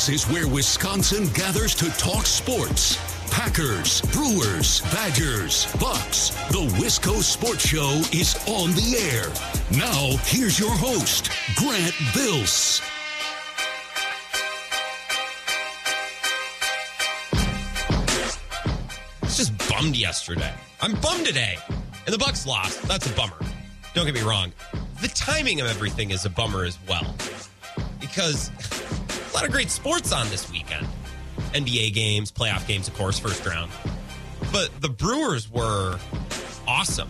This is where Wisconsin gathers to talk sports. Packers, Brewers, Badgers, Bucks. The Wisco Sports Show is on the air. Now, here's your host, Grant Bills. was just bummed yesterday. I'm bummed today. And the Bucks lost. That's a bummer. Don't get me wrong. The timing of everything is a bummer as well. Because lot of great sports on this weekend. NBA games, playoff games, of course, first round. But the Brewers were awesome.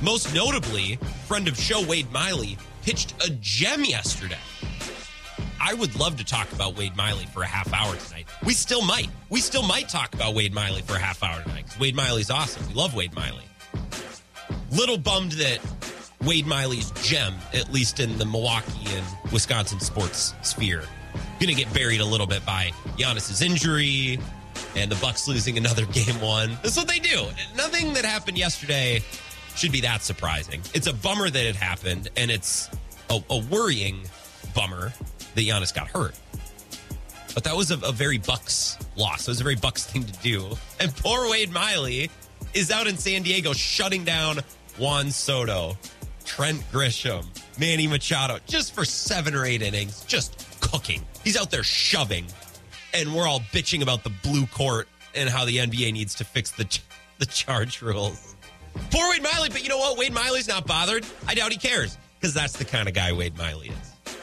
Most notably, friend of show Wade Miley pitched a gem yesterday. I would love to talk about Wade Miley for a half hour tonight. We still might. We still might talk about Wade Miley for a half hour tonight because Wade Miley's awesome. We love Wade Miley. Little bummed that Wade Miley's gem, at least in the Milwaukee and Wisconsin sports sphere, going to get buried a little bit by Giannis's injury and the Bucks losing another game one. That's what they do. Nothing that happened yesterday should be that surprising. It's a bummer that it happened, and it's a, a worrying bummer that Giannis got hurt. But that was a, a very Bucks loss. It was a very Bucks thing to do. And poor Wade Miley is out in San Diego shutting down Juan Soto, Trent Grisham, Manny Machado, just for seven or eight innings, just cooking. He's out there shoving. And we're all bitching about the blue court and how the NBA needs to fix the the charge rules. Poor Wade Miley, but you know what? Wade Miley's not bothered. I doubt he cares because that's the kind of guy Wade Miley is.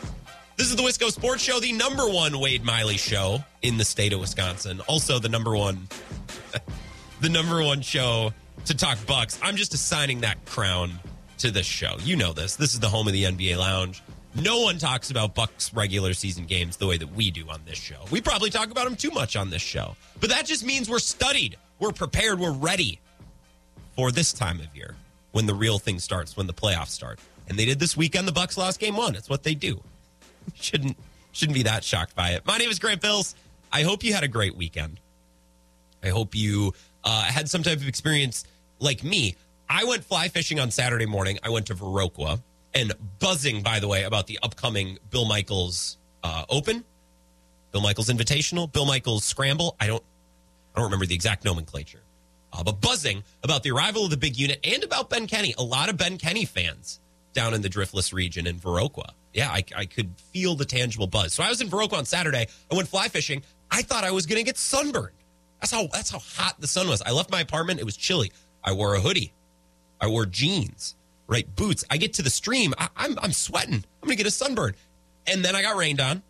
This is the Wisco Sports Show, the number one Wade Miley show in the state of Wisconsin. Also, the number one, the number one show to talk Bucks. I'm just assigning that crown to this show. You know this. This is the home of the NBA Lounge. No one talks about Bucks regular season games the way that we do on this show. We probably talk about them too much on this show, but that just means we're studied, we're prepared, we're ready for this time of year when the real thing starts, when the playoffs start. And they did this weekend. The Bucks lost game one. It's what they do. shouldn't shouldn't be that shocked by it. My name is Grant Bills. I hope you had a great weekend. I hope you uh, had some type of experience like me. I went fly fishing on Saturday morning. I went to Viroqua and buzzing, by the way, about the upcoming Bill Michaels uh, Open, Bill Michaels Invitational, Bill Michaels Scramble. I don't, I don't remember the exact nomenclature, uh, but buzzing about the arrival of the big unit and about Ben Kenny. A lot of Ben Kenny fans down in the Driftless region in Viroqua yeah, I, I could feel the tangible buzz. So I was in Viroqua on Saturday. I went fly fishing. I thought I was going to get sunburned. That's how that's how hot the sun was. I left my apartment. It was chilly. I wore a hoodie. I wore jeans, right? Boots. I get to the stream. I, I'm I'm sweating. I'm going to get a sunburn. And then I got rained on.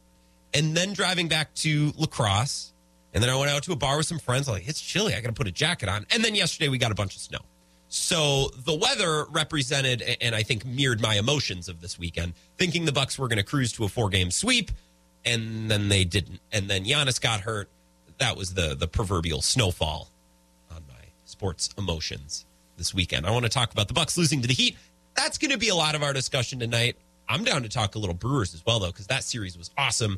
And then driving back to La Crosse. And then I went out to a bar with some friends. I'm like, it's chilly. I got to put a jacket on. And then yesterday we got a bunch of snow. So the weather represented and I think mirrored my emotions of this weekend, thinking the Bucks were going to cruise to a four-game sweep, and then they didn't. And then Giannis got hurt. That was the the proverbial snowfall on my sports emotions this weekend. I want to talk about the Bucks losing to the Heat. That's going to be a lot of our discussion tonight. I'm down to talk a little Brewers as well, though, because that series was awesome.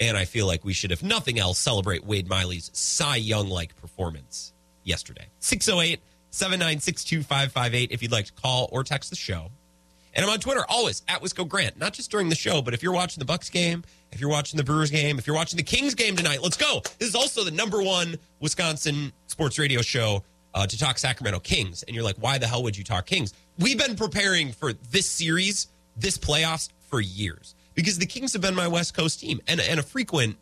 And I feel like we should, if nothing else, celebrate Wade Miley's Cy Young like performance yesterday. 608- 7962558 if you'd like to call or text the show. And I'm on Twitter always at Wisco Grant, not just during the show, but if you're watching the Bucks game, if you're watching the Brewers game, if you're watching the Kings game tonight, let's go. This is also the number one Wisconsin sports radio show uh, to talk Sacramento Kings. And you're like, why the hell would you talk Kings? We've been preparing for this series, this playoffs for years because the Kings have been my West Coast team and, and a frequent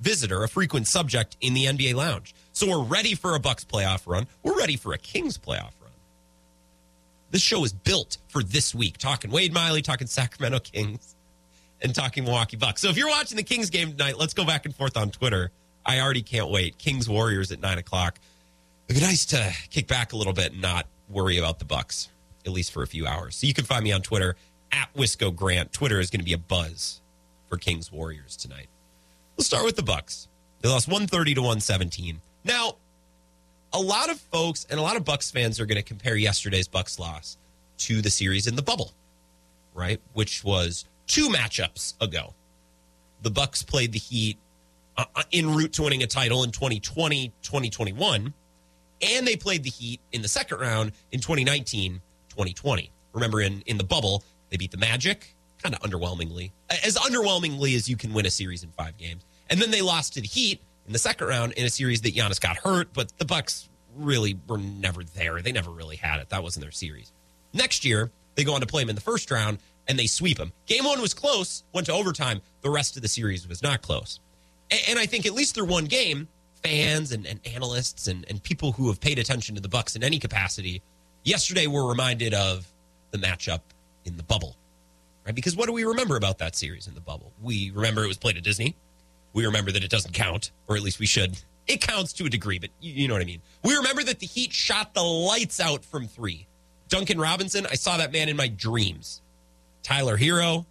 visitor, a frequent subject in the NBA lounge. So we're ready for a Bucks playoff run. We're ready for a Kings playoff run. This show is built for this week. Talking Wade Miley, talking Sacramento Kings, and talking Milwaukee Bucks. So if you're watching the Kings game tonight, let's go back and forth on Twitter. I already can't wait. Kings Warriors at nine o'clock. It'd be nice to kick back a little bit and not worry about the Bucks, at least for a few hours. So you can find me on Twitter at Wisco Grant. Twitter is going to be a buzz for Kings Warriors tonight. We'll start with the Bucks. They lost 130 to 117. Now, a lot of folks and a lot of Bucks fans are going to compare yesterday's Bucks loss to the series in the bubble, right? Which was two matchups ago. The Bucks played the Heat uh, uh en route to winning a title in 2020, 2021, and they played the Heat in the second round in 2019, 2020. Remember in in the bubble, they beat the Magic kind of underwhelmingly. As underwhelmingly as you can win a series in 5 games And then they lost to the Heat in the second round in a series that Giannis got hurt, but the Bucks really were never there. They never really had it. That wasn't their series. Next year, they go on to play him in the first round and they sweep him. Game one was close, went to overtime. The rest of the series was not close. And, and I think at least through one game, fans and, and analysts and, and people who have paid attention to the Bucks in any capacity yesterday we're reminded of the matchup in the bubble. Right? Because what do we remember about that series in the bubble? We remember it was played at Disney. We remember that it doesn't count, or at least we should. It counts to a degree, but you, know what I mean. We remember that the Heat shot the lights out from three. Duncan Robinson, I saw that man in my dreams. Tyler Herro,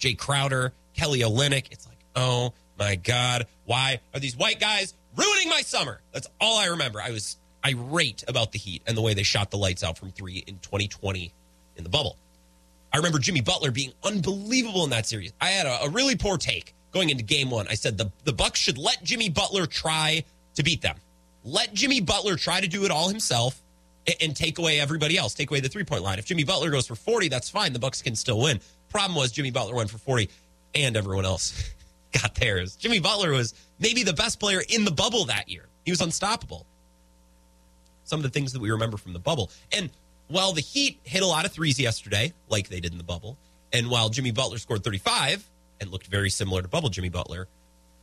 Jae Crowder, Kelly Olynyk. It's like, oh my God, why are these white guys ruining my summer? That's all I remember. I was irate about the Heat and the way they shot the lights out from three in 2020 in the bubble. I remember Jimmy Butler being unbelievable in that series. I had a, a really poor take going into game one. I said the, the Bucks should let Jimmy Butler try to beat them. Let Jimmy Butler try to do it all himself and, and take away everybody else. Take away the three point line. If Jimmy Butler goes for 40, that's fine. The Bucks can still win. Problem was Jimmy Butler went for 40 and everyone else got theirs. Jimmy Butler was maybe the best player in the bubble that year. He was unstoppable. Some of the things that we remember from the bubble. And while the Heat hit a lot of threes yesterday, like they did in the bubble, and while Jimmy Butler scored 35 and looked very similar to bubble Jimmy Butler,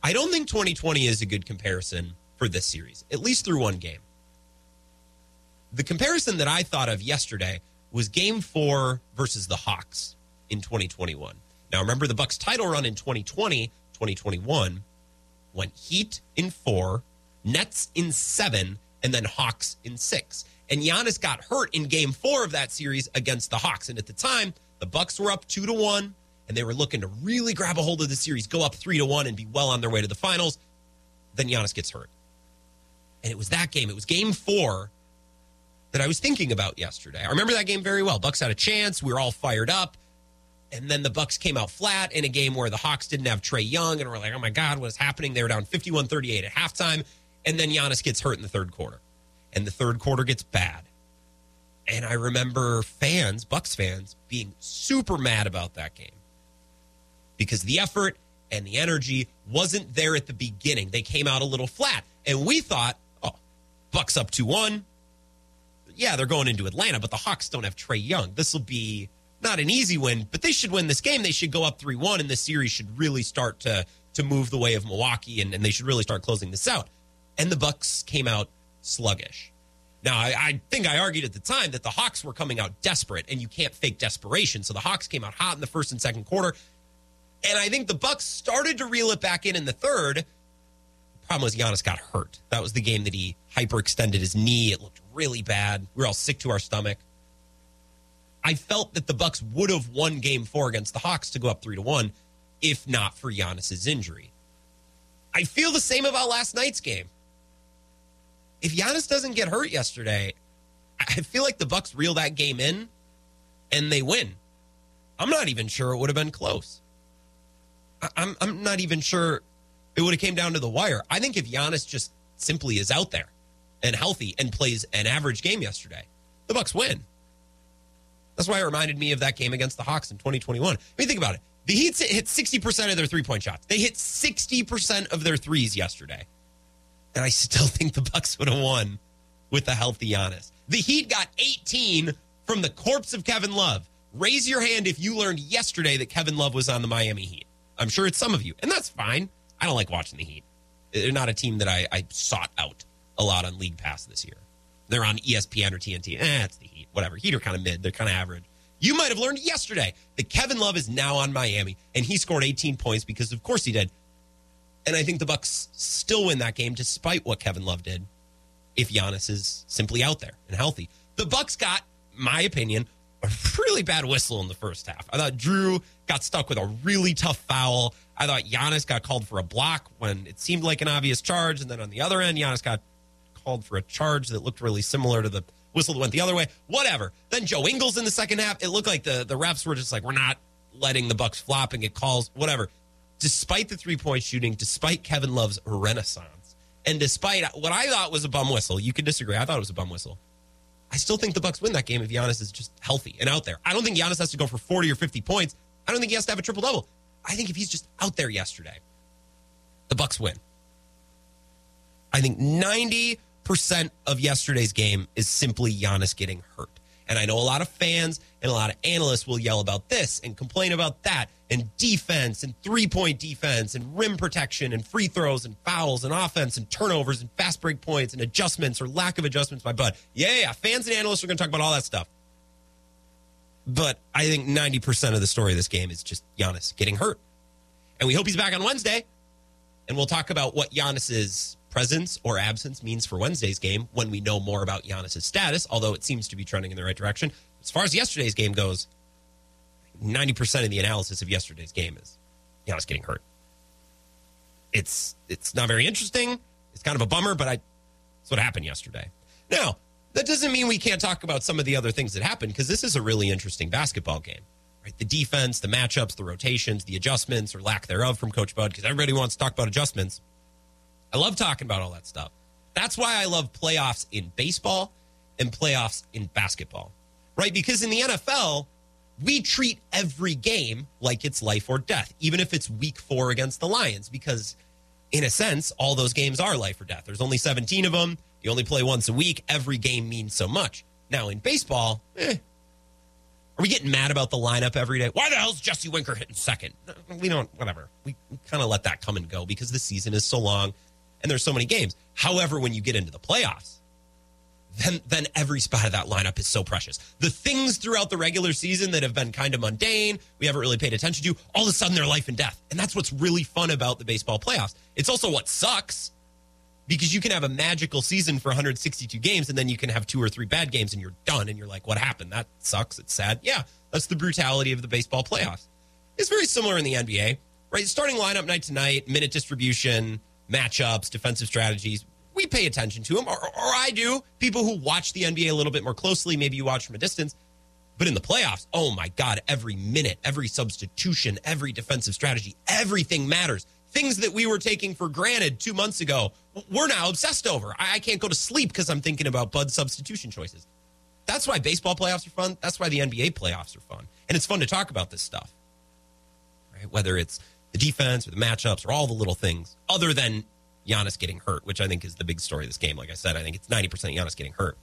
I don't think 2020 is a good comparison for this series, at least through one game. The comparison that I thought of yesterday was game four versus the Hawks in 2021. Now, remember the Bucks title run in 2020, 2021 went Heat in four, Nets in seven, and then Hawks in six. And Giannis got hurt in game four of that series against the Hawks. And at the time, the Bucks were up two to one, and they were looking to really grab a hold of the series, go up three to one, and be well on their way to the finals. Then Giannis gets hurt. And it was that game. It was game four that I was thinking about yesterday. I remember that game very well. Bucks had a chance. We were all fired up. And then the Bucks came out flat in a game where the Hawks didn't have Trae Young, and we're like, oh my God, what is happening? They were down 51 38 at halftime. And then Giannis gets hurt in the third quarter and the third quarter gets bad. And I remember fans, Bucks fans, being super mad about that game because the effort and the energy wasn't there at the beginning. They came out a little flat. And we thought, oh, Bucks up 2 1. Yeah, they're going into Atlanta, but the Hawks don't have Trae Young. This will be not an easy win, but they should win this game. They should go up 3 1, and this series should really start to, to move the way of Milwaukee, and, and they should really start closing this out. And the Bucks came out sluggish. Now, I, I, think I argued at the time that the Hawks were coming out desperate, and you can't fake desperation. So the Hawks came out hot in the first and second quarter, and I think the Bucks started to reel it back in in the third. The problem was Giannis got hurt. That was the game that he hyperextended his knee. It looked really bad. We were all sick to our stomach. I felt that the Bucks would have won Game Four against the Hawks to go up three to one, if not for Giannis's injury. I feel the same about last night's game if Giannis doesn't get hurt yesterday, I feel like the Bucks reel that game in and they win. I'm not even sure it would have been close. I'm I'm not even sure it would have came down to the wire. I think if Giannis just simply is out there and healthy and plays an average game yesterday, the Bucks win. That's why it reminded me of that game against the Hawks in 2021. I mean, think about it. The Heat hit 60% of their three point shots. They hit 60% of their threes yesterday and I still think the Bucks would have won with a healthy Giannis. The Heat got 18 from the corpse of Kevin Love. Raise your hand if you learned yesterday that Kevin Love was on the Miami Heat. I'm sure it's some of you, and that's fine. I don't like watching the Heat. They're not a team that I, I sought out a lot on League Pass this year. They're on ESPN or TNT. Eh, it's the Heat. Whatever. Heat are kind of mid. They're kind of average. You might have learned yesterday that Kevin Love is now on Miami, and he scored 18 points because, of course, he did. And I think the Bucks still win that game despite what Kevin Love did if Giannis is simply out there and healthy. The Bucks got, my opinion, a really bad whistle in the first half. I thought Jrue got stuck with a really tough foul. I thought Giannis got called for a block when it seemed like an obvious charge. And then on the other end, Giannis got called for a charge that looked really similar to the whistle that went the other way. Whatever. Then Joe Ingles in the second half, it looked like the, the refs were just like, we're not letting the Bucks flop and get calls, whatever despite the three point shooting, despite Kevin Love's renaissance, and despite what I thought was a bum whistle, you can disagree. I thought it was a bum whistle. I still think the Bucks win that game if Giannis is just healthy and out there. I don't think Giannis has to go for 40 or 50 points. I don't think he has to have a triple double. I think if he's just out there yesterday, The Bucks win. I think 90% of yesterday's game is simply Giannis getting hurt. And I know a lot of fans and a lot of analysts will yell about this and complain about that and defense and three point defense and rim protection and free throws and fouls and offense and turnovers and fast break points and adjustments or lack of adjustments by Bud. Yeah, yeah, fans and analysts are going to talk about all that stuff. But I think 90% of the story of this game is just Giannis getting hurt. And we hope he's back on Wednesday. And we'll talk about what Giannis's presence or absence means for Wednesday's game when we know more about Giannis's status, although it seems to be trending in the right direction. As far as yesterday's game goes, 90% of the analysis of yesterday's game is Giannis getting hurt. It's it's not very interesting. It's kind of a bummer, but I that's what happened yesterday. Now, that doesn't mean we can't talk about some of the other things that happened because this is a really interesting basketball game. Right? The defense, the matchups, the rotations, the adjustments or lack thereof from Coach Bud, because everybody wants to talk about adjustments. I love talking about all that stuff. That's why I love playoffs in baseball and playoffs in basketball. Right? Because in the NFL, we treat every game like it's life or death, even if it's week four against the Lions, because in a sense, all those games are life or death. There's only 17 of them. You only play once a week. Every game means so much. Now, in baseball, eh, are we getting mad about the lineup every day? Why the hell's Jesse Winker hitting second? We don't, whatever. We, we kind of let that come and go because the season is so long and there's so many games. However, when you get into the playoffs, then then every spot of that lineup is so precious. The things throughout the regular season that have been kind of mundane, we haven't really paid attention to, all of a sudden they're life and death. And that's what's really fun about the baseball playoffs. It's also what sucks because you can have a magical season for 162 games and then you can have two or three bad games and you're done and you're like, what happened? That sucks. It's sad. Yeah, that's the brutality of the baseball playoffs. It's very similar in the NBA, right? Starting lineup night to night, minute distribution, matchups, defensive strategies we pay attention to them, or, or I do. People who watch the NBA a little bit more closely, maybe you watch from a distance. But in the playoffs, oh my God, every minute, every substitution, every defensive strategy, everything matters. Things that we were taking for granted two months ago, we're now obsessed over. I, can't go to sleep because I'm thinking about Bud's substitution choices. That's why baseball playoffs are fun. That's why the NBA playoffs are fun. And it's fun to talk about this stuff, right? Whether it's the defense or the matchups or all the little things, other than Giannis getting hurt, which I think is the big story of this game. Like I said, I think it's 90% Giannis getting hurt.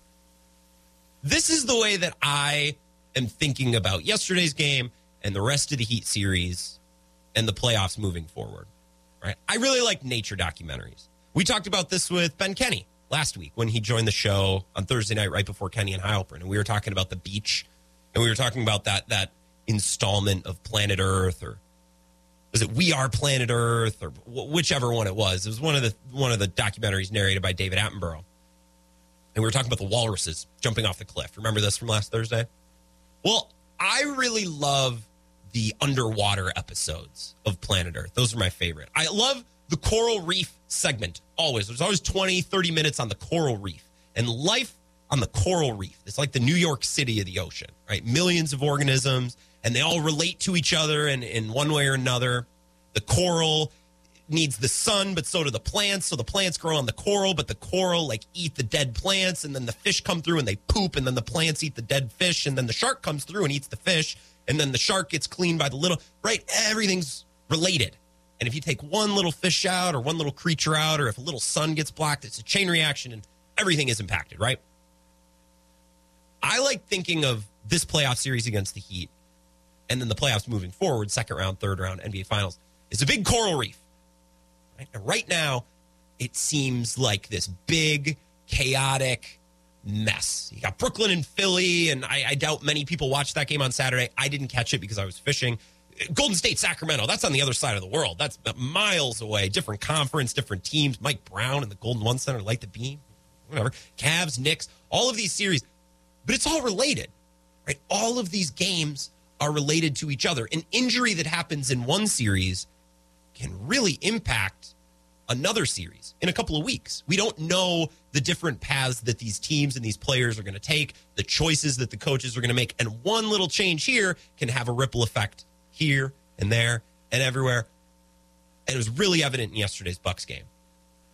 This is the way that I am thinking about yesterday's game and the rest of the Heat series and the playoffs moving forward. Right? I really like nature documentaries. We talked about this with Ben Kenny last week when he joined the show on Thursday night right before Kenny and Heilprin, and we were talking about the beach and we were talking about that that installment of Planet Earth or was it We Are Planet Earth or whichever one it was. It was one of the one of the documentaries narrated by David Attenborough. And we were talking about the walruses jumping off the cliff. Remember this from last Thursday? Well, I really love the underwater episodes of Planet Earth. Those are my favorite. I love the coral reef segment always. There's always 20, 30 minutes on the coral reef. And life on the coral reef. It's like the New York City of the ocean, right? Millions of organisms and they all relate to each other in, one way or another. The coral needs the sun, but so do the plants. So the plants grow on the coral, but the coral like eat the dead plants, and then the fish come through and they poop, and then the plants eat the dead fish, and then the shark comes through and eats the fish, and then the shark gets cleaned by the little right. Everything's related. And if you take one little fish out or one little creature out, or if a little sun gets blocked, it's a chain reaction and everything is impacted, right? I like thinking of this playoff series against the Heat and then the playoffs moving forward, second round, third round, NBA Finals, is a big coral reef. Right, and right now, it seems like this big, chaotic mess. You got Brooklyn and Philly, and I, I doubt many people watched that game on Saturday. I didn't catch it because I was fishing. Golden State, Sacramento, that's on the other side of the world. That's miles away. Different conference, different teams. Mike Brown and the Golden One Center light the beam, whatever. Cavs, Knicks, all of these series, but it's all related, right? All of these games are related to each other. An injury that happens in one series can really impact another series in a couple of weeks. We don't know the different paths that these teams and these players are going to take, the choices that the coaches are going to make. And one little change here can have a ripple effect here and there and everywhere. And it was really evident in yesterday's Bucks game.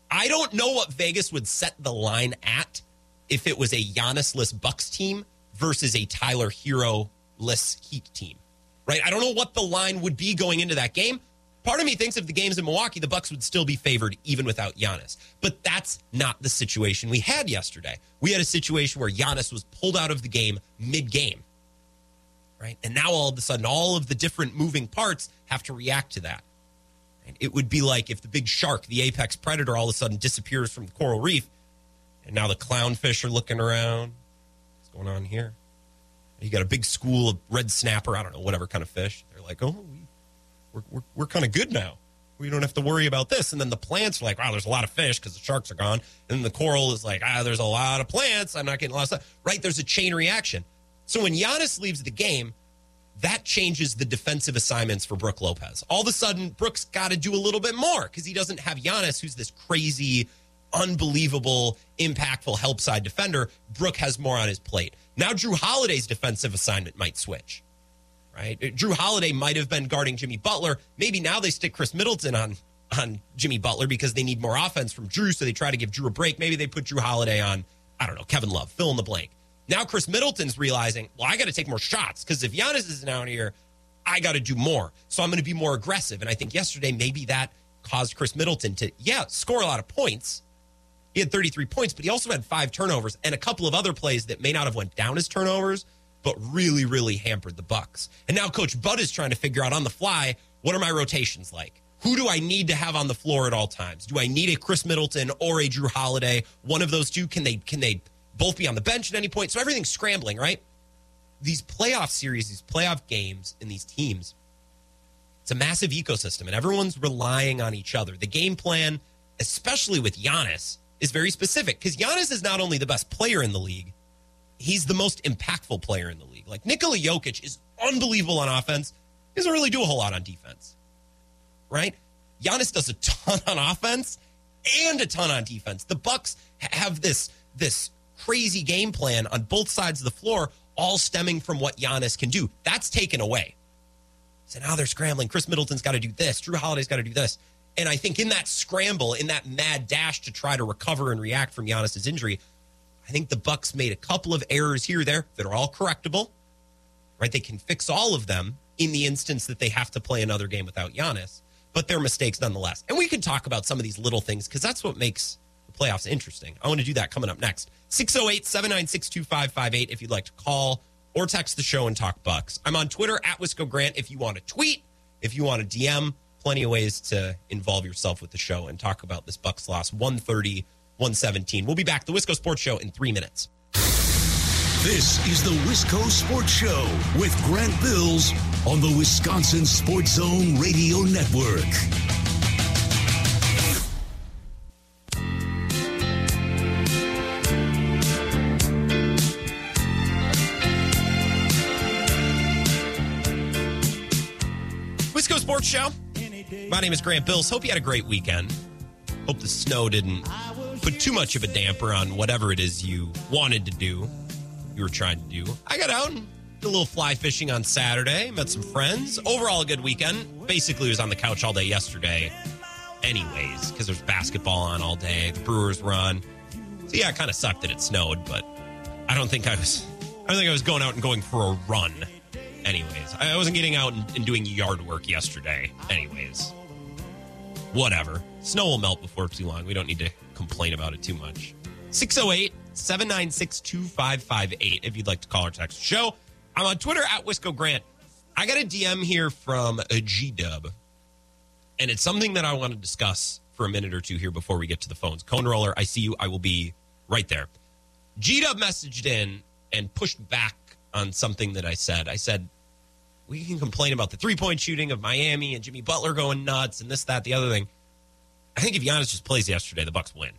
I don't know what Vegas would set the line at if it was a Giannisless Bucks team versus a Tyler Herro less Heat team, right? I don't know what the line would be going into that game, Part of me thinks if the game's in Milwaukee, the Bucks would still be favored even without Giannis. But that's not the situation we had yesterday. We had a situation where Giannis was pulled out of the game mid-game. Right? And now all of a sudden all of the different moving parts have to react to that. And it would be like if the big shark, the apex predator all of a sudden disappears from the coral reef and now the clownfish are looking around. What's going on here? You got a big school of red snapper, I don't know, whatever kind of fish. They're like, "Oh, we we're, we're, we're kind of good now. We don't have to worry about this. And then the plants are like, wow, there's a lot of fish because the sharks are gone. And then the coral is like, ah, there's a lot of plants. I'm not getting a lot of stuff. Right? There's a chain reaction. So when Giannis leaves the game, that changes the defensive assignments for Brook Lopez. All of a sudden, Brook's got to do a little bit more because he doesn't have Giannis, who's this crazy, unbelievable, impactful help side defender. Brook has more on his plate. Now, Jrue Holiday's defensive assignment might switch right? Jrue Holiday might have been guarding Jimmy Butler. Maybe now they stick Khris Middleton on on Jimmy Butler because they need more offense from Jrue, so they try to give Jrue a break. Maybe they put Jrue Holiday on, I don't know, Kevin Love, fill in the blank. Now Khris Middleton's realizing, well, I got to take more shots because if Giannis isn't here, I got to do more. So I'm going to be more aggressive. And I think yesterday maybe that caused Khris Middleton to, yeah, score a lot of points. He had 33 points, but he also had five turnovers and a couple of other plays that may not have went down as turnovers, but really, really hampered the Bucks. And now Coach Bud is trying to figure out on the fly what are my rotations like? Who do I need to have on the floor at all times? Do I need a Khris Middleton or a Jrue Holiday? One of those two can they can they both be on the bench at any point? So everything's scrambling, right? These playoff series, these playoff games, and these teams, it's a massive ecosystem, and everyone's relying on each other. The game plan, especially with Giannis, is very specific because Giannis is not only the best player in the league, he's the most impactful player in the league. Like Nikola Jokic is unbelievable on offense. He doesn't really do a whole lot on defense. Right? Giannis does a ton on offense and a ton on defense. The Bucks have this this crazy game plan on both sides of the floor, all stemming from what Giannis can do. That's taken away. So now they're scrambling. Khris Middleton's got to do this. Jrue Holiday's got to do this. And I think in that scramble, in that mad dash to try to recover and react from Giannis's injury, I think the Bucks made a couple of errors here there that are all correctable. Right? They can fix all of them in the instance that they have to play another game without Giannis, but they're mistakes nonetheless. And we can talk about some of these little things because that's what makes the playoffs interesting. I want to do that coming up next. 608 796 2558 if you'd like to call or text the show and talk Bucks. I'm on Twitter at Wisco Grant if you want to tweet, if you want to DM, plenty of ways to involve yourself with the show and talk about this Bucks loss 130 117. We'll be back. The Wisco Sports Show in three minutes. This is the Wisco Sports Show with Grant Bills on the Wisconsin Sports Zone Radio Network. Wisco Sports Show. My name is Grant Bills. Hope you had a great weekend. Hope the snow didn't put too much of a damper on whatever it is you wanted to do, you were trying to do. I got out and did a little fly fishing on Saturday, met some friends. Overall, a good weekend. Basically, was on the couch all day yesterday, anyways, because there's basketball on all day. The Brewers run. So yeah, it kind of sucked that it snowed, but I don't think I was. I don't think I was going out and going for a run. Anyways, I wasn't getting out and, doing yard work yesterday. Anyways, whatever. Snow will melt before too long. We don't need to complain about it too much. 608 796 2558 if you'd like to call or text the show. I'm on Twitter at Wisco Grant. I got a DM here from a G Dub, and it's something that I want to discuss for a minute or two here before we get to the phones. Cone Roller, I see you. I will be right there. G Dub messaged in and pushed back on something that I said. I said, we can complain about the three point shooting of Miami and Jimmy Butler going nuts and this, that, the other thing. I think if Giannis just plays yesterday, the Bucks win.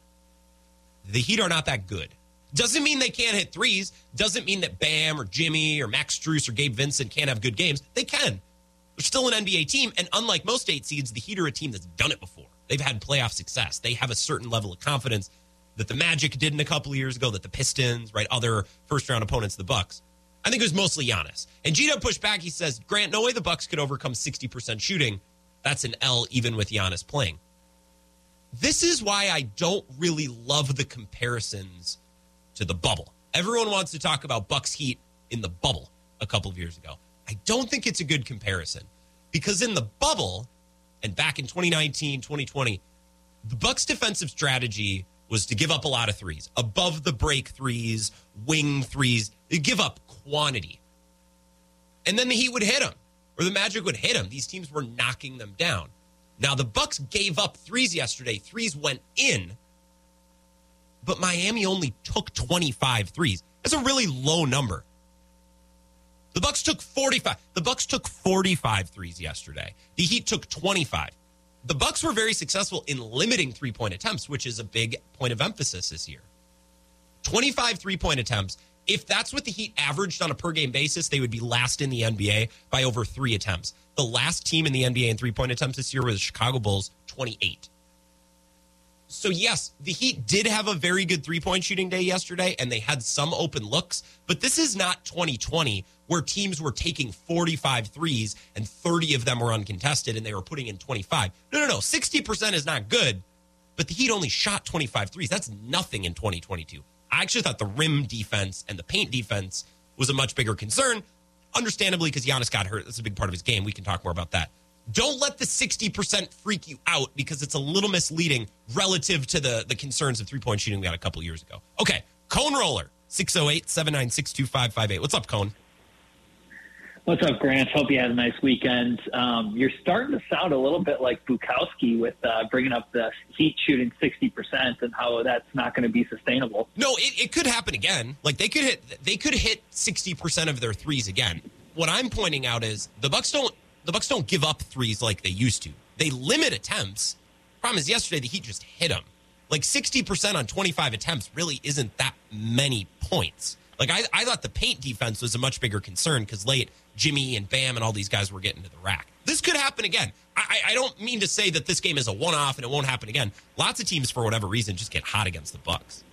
The Heat are not that good. Doesn't mean they can't hit threes. Doesn't mean that Bam or Jimmy or Max Strus or Gabe Vincent can't have good games. They can. They're still an NBA team, and unlike most eight seeds, the Heat are a team that's done it before. They've had playoff success. They have a certain level of confidence that the Magic didn't a couple of years ago, that the Pistons, right, other first round opponents, the Bucks. I think it was mostly Giannis. And Gino pushed back. He says, Grant, no way the Bucks could overcome 60% shooting. That's an L even with Giannis playing. This is why I don't really love the comparisons to the bubble. Everyone wants to talk about Bucks Heat in the bubble a couple of years ago. I don't think it's a good comparison because in the bubble, and back in 2019, 2020, the Bucks defensive strategy was to give up a lot of threes, above the break threes, wing threes, give up quantity. And then the Heat would hit them or the Magic would hit them. These teams were knocking them down. Now the Bucks gave up threes yesterday. Threes went in, but Miami only took 25 threes. That's a really low number. The Bucks took 45. The Bucks took 45 threes yesterday. The Heat took 25. The Bucks were very successful in limiting three-point attempts, which is a big point of emphasis this year. 25 three-point attempts. If that's what the Heat averaged on a per game basis, they would be last in the NBA by over 3 attempts. The last team in the NBA in three-point attempts this year was the Chicago Bulls, 28 so yes, the Heat did have a very good three point shooting day yesterday, and they had some open looks. But this is not 2020 where teams were taking 45 threes and 30 of them were uncontested, and they were putting in 25. No, no, no. 60% is not good, but the Heat only shot 25 threes. That's nothing in 2022. I actually thought the rim defense and the paint defense was a much bigger concern. Understandably, because Giannis got hurt. That's a big part of his game. We can talk more about that. Don't let the 60% freak you out because it's a little misleading relative to the, the concerns of three point shooting we had a couple years ago. Okay, Cone Roller, 608 796 2558. What's up, Cone? What's up, Grant? Hope you had a nice weekend. Um, you're starting to sound a little bit like Bukowski with uh, bringing up the Heat shooting 60% and how that's not going to be sustainable. No, it, it could happen again. Like they could hit, they could hit 60% of their threes again. What I'm pointing out is the Bucks don't the Bucks don't give up threes like they used to. They limit attempts. Problem is, yesterday the Heat just hit them. Like 60% on 25 attempts really isn't that many points. Like I, I thought the paint defense was a much bigger concern because late Jimmy and Bam and all these guys were getting to the rack. This could happen again. I, I don't mean to say that this game is a one-off and it won't happen again. Lots of teams, for whatever reason, just get hot against the Bucks.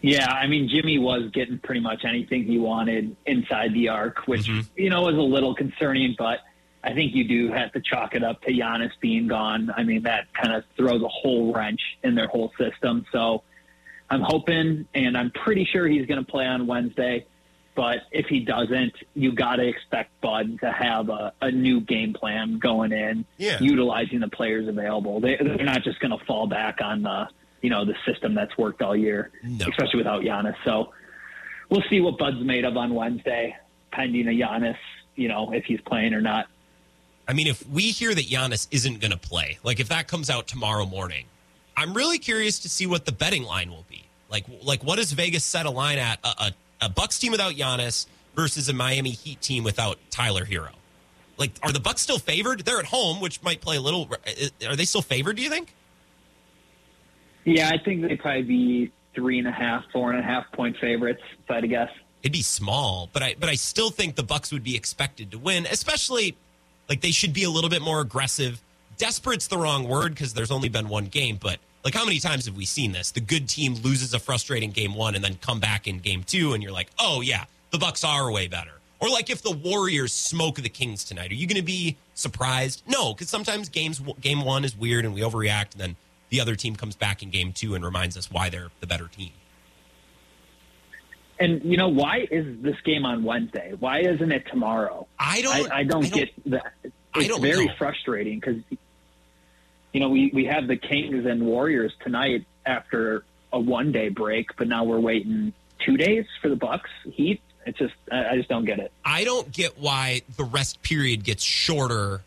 Yeah, I mean Jimmy was getting pretty much anything he wanted inside the arc, which mm-hmm. you know was a little concerning, but I think you do have to chalk it up to Giannis being gone. I mean that kind of throws a whole wrench in their whole system. So I'm hoping, and I'm pretty sure he's going to play on Wednesday. But if he doesn't, you got to expect Bud to have a, a new game plan going in, yeah. utilizing the players available. They, they're not just going to fall back on the you know the system that's worked all year, no. especially without Giannis. So we'll see what Bud's made of on Wednesday, pending a Giannis, you know, if he's playing or not. I mean, if we hear that Giannis isn't going to play, like if that comes out tomorrow morning, I'm really curious to see what the betting line will be. Like, like what does Vegas set a line at? A, a, a Bucks team without Giannis versus a Miami Heat team without Tyler Herro. Like, are the Bucks still favored? They're at home, which might play a little. Are they still favored? Do you think? Yeah, I think they'd probably be three and a half, four and a half point favorites, if I had to guess. It'd be small, but I but I still think the Bucks would be expected to win, especially like they should be a little bit more aggressive. Desperate's the wrong word because there's only been one game, but like how many times have we seen this? The good team loses a frustrating game one and then come back in game two, and you're like, oh yeah, the Bucks are way better. Or like if the Warriors smoke the Kings tonight, are you going to be surprised? No, because sometimes games game one is weird and we overreact, and then the other team comes back in game two and reminds us why they're the better team. And you know why is this game on Wednesday? Why isn't it tomorrow? I don't. I, I, don't, I don't, get that. It's I don't very know. frustrating because you know we we have the Kings and Warriors tonight after a one day break, but now we're waiting two days for the Bucks Heat. It's just I just don't get it. I don't get why the rest period gets shorter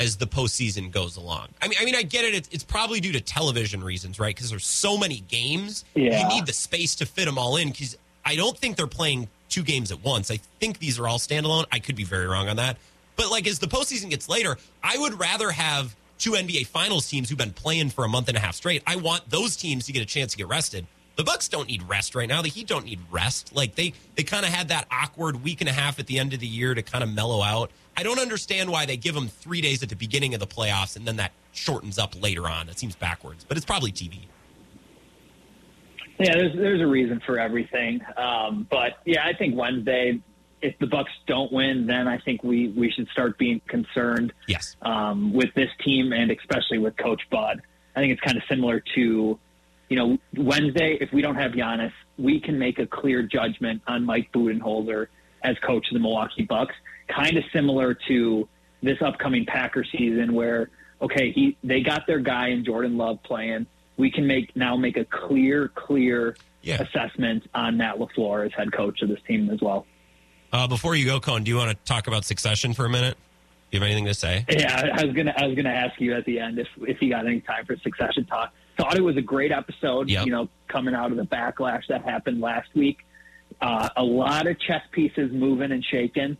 as the postseason goes along. I mean, I mean, I get it. It's, it's probably due to television reasons, right? Because there's so many games. Yeah. You need the space to fit them all in. Because I don't think they're playing two games at once. I think these are all standalone. I could be very wrong on that. But like as the postseason gets later, I would rather have two NBA Finals teams who've been playing for a month and a half straight. I want those teams to get a chance to get rested. The Bucks don't need rest right now. The Heat don't need rest. Like they they kind of had that awkward week and a half at the end of the year to kind of mellow out. I don't understand why they give them three days at the beginning of the playoffs and then that shortens up later on. It seems backwards, but it's probably TV. Yeah, there's there's a reason for everything. Um, but yeah, I think Wednesday, if the Bucks don't win, then I think we we should start being concerned. Yes. Um, with this team and especially with Coach Bud, I think it's kind of similar to, you know, Wednesday. If we don't have Giannis, we can make a clear judgment on Mike Budenholzer as coach of the Milwaukee Bucks kind of similar to this upcoming Packer season where okay, he they got their guy in Jordan Love playing. We can make now make a clear, clear Yeah. assessment on Matt Lafleur as head coach of this team as well. Uh, before you go, Cone, do you want to talk about succession for a minute? Do you have anything to say? Yeah, I was gonna I was gonna ask you at the end if if you got any time for succession talk. Thought it was a great episode. Yep. You know, coming out of the backlash that happened last week, uh, a lot of chess pieces moving and shaking.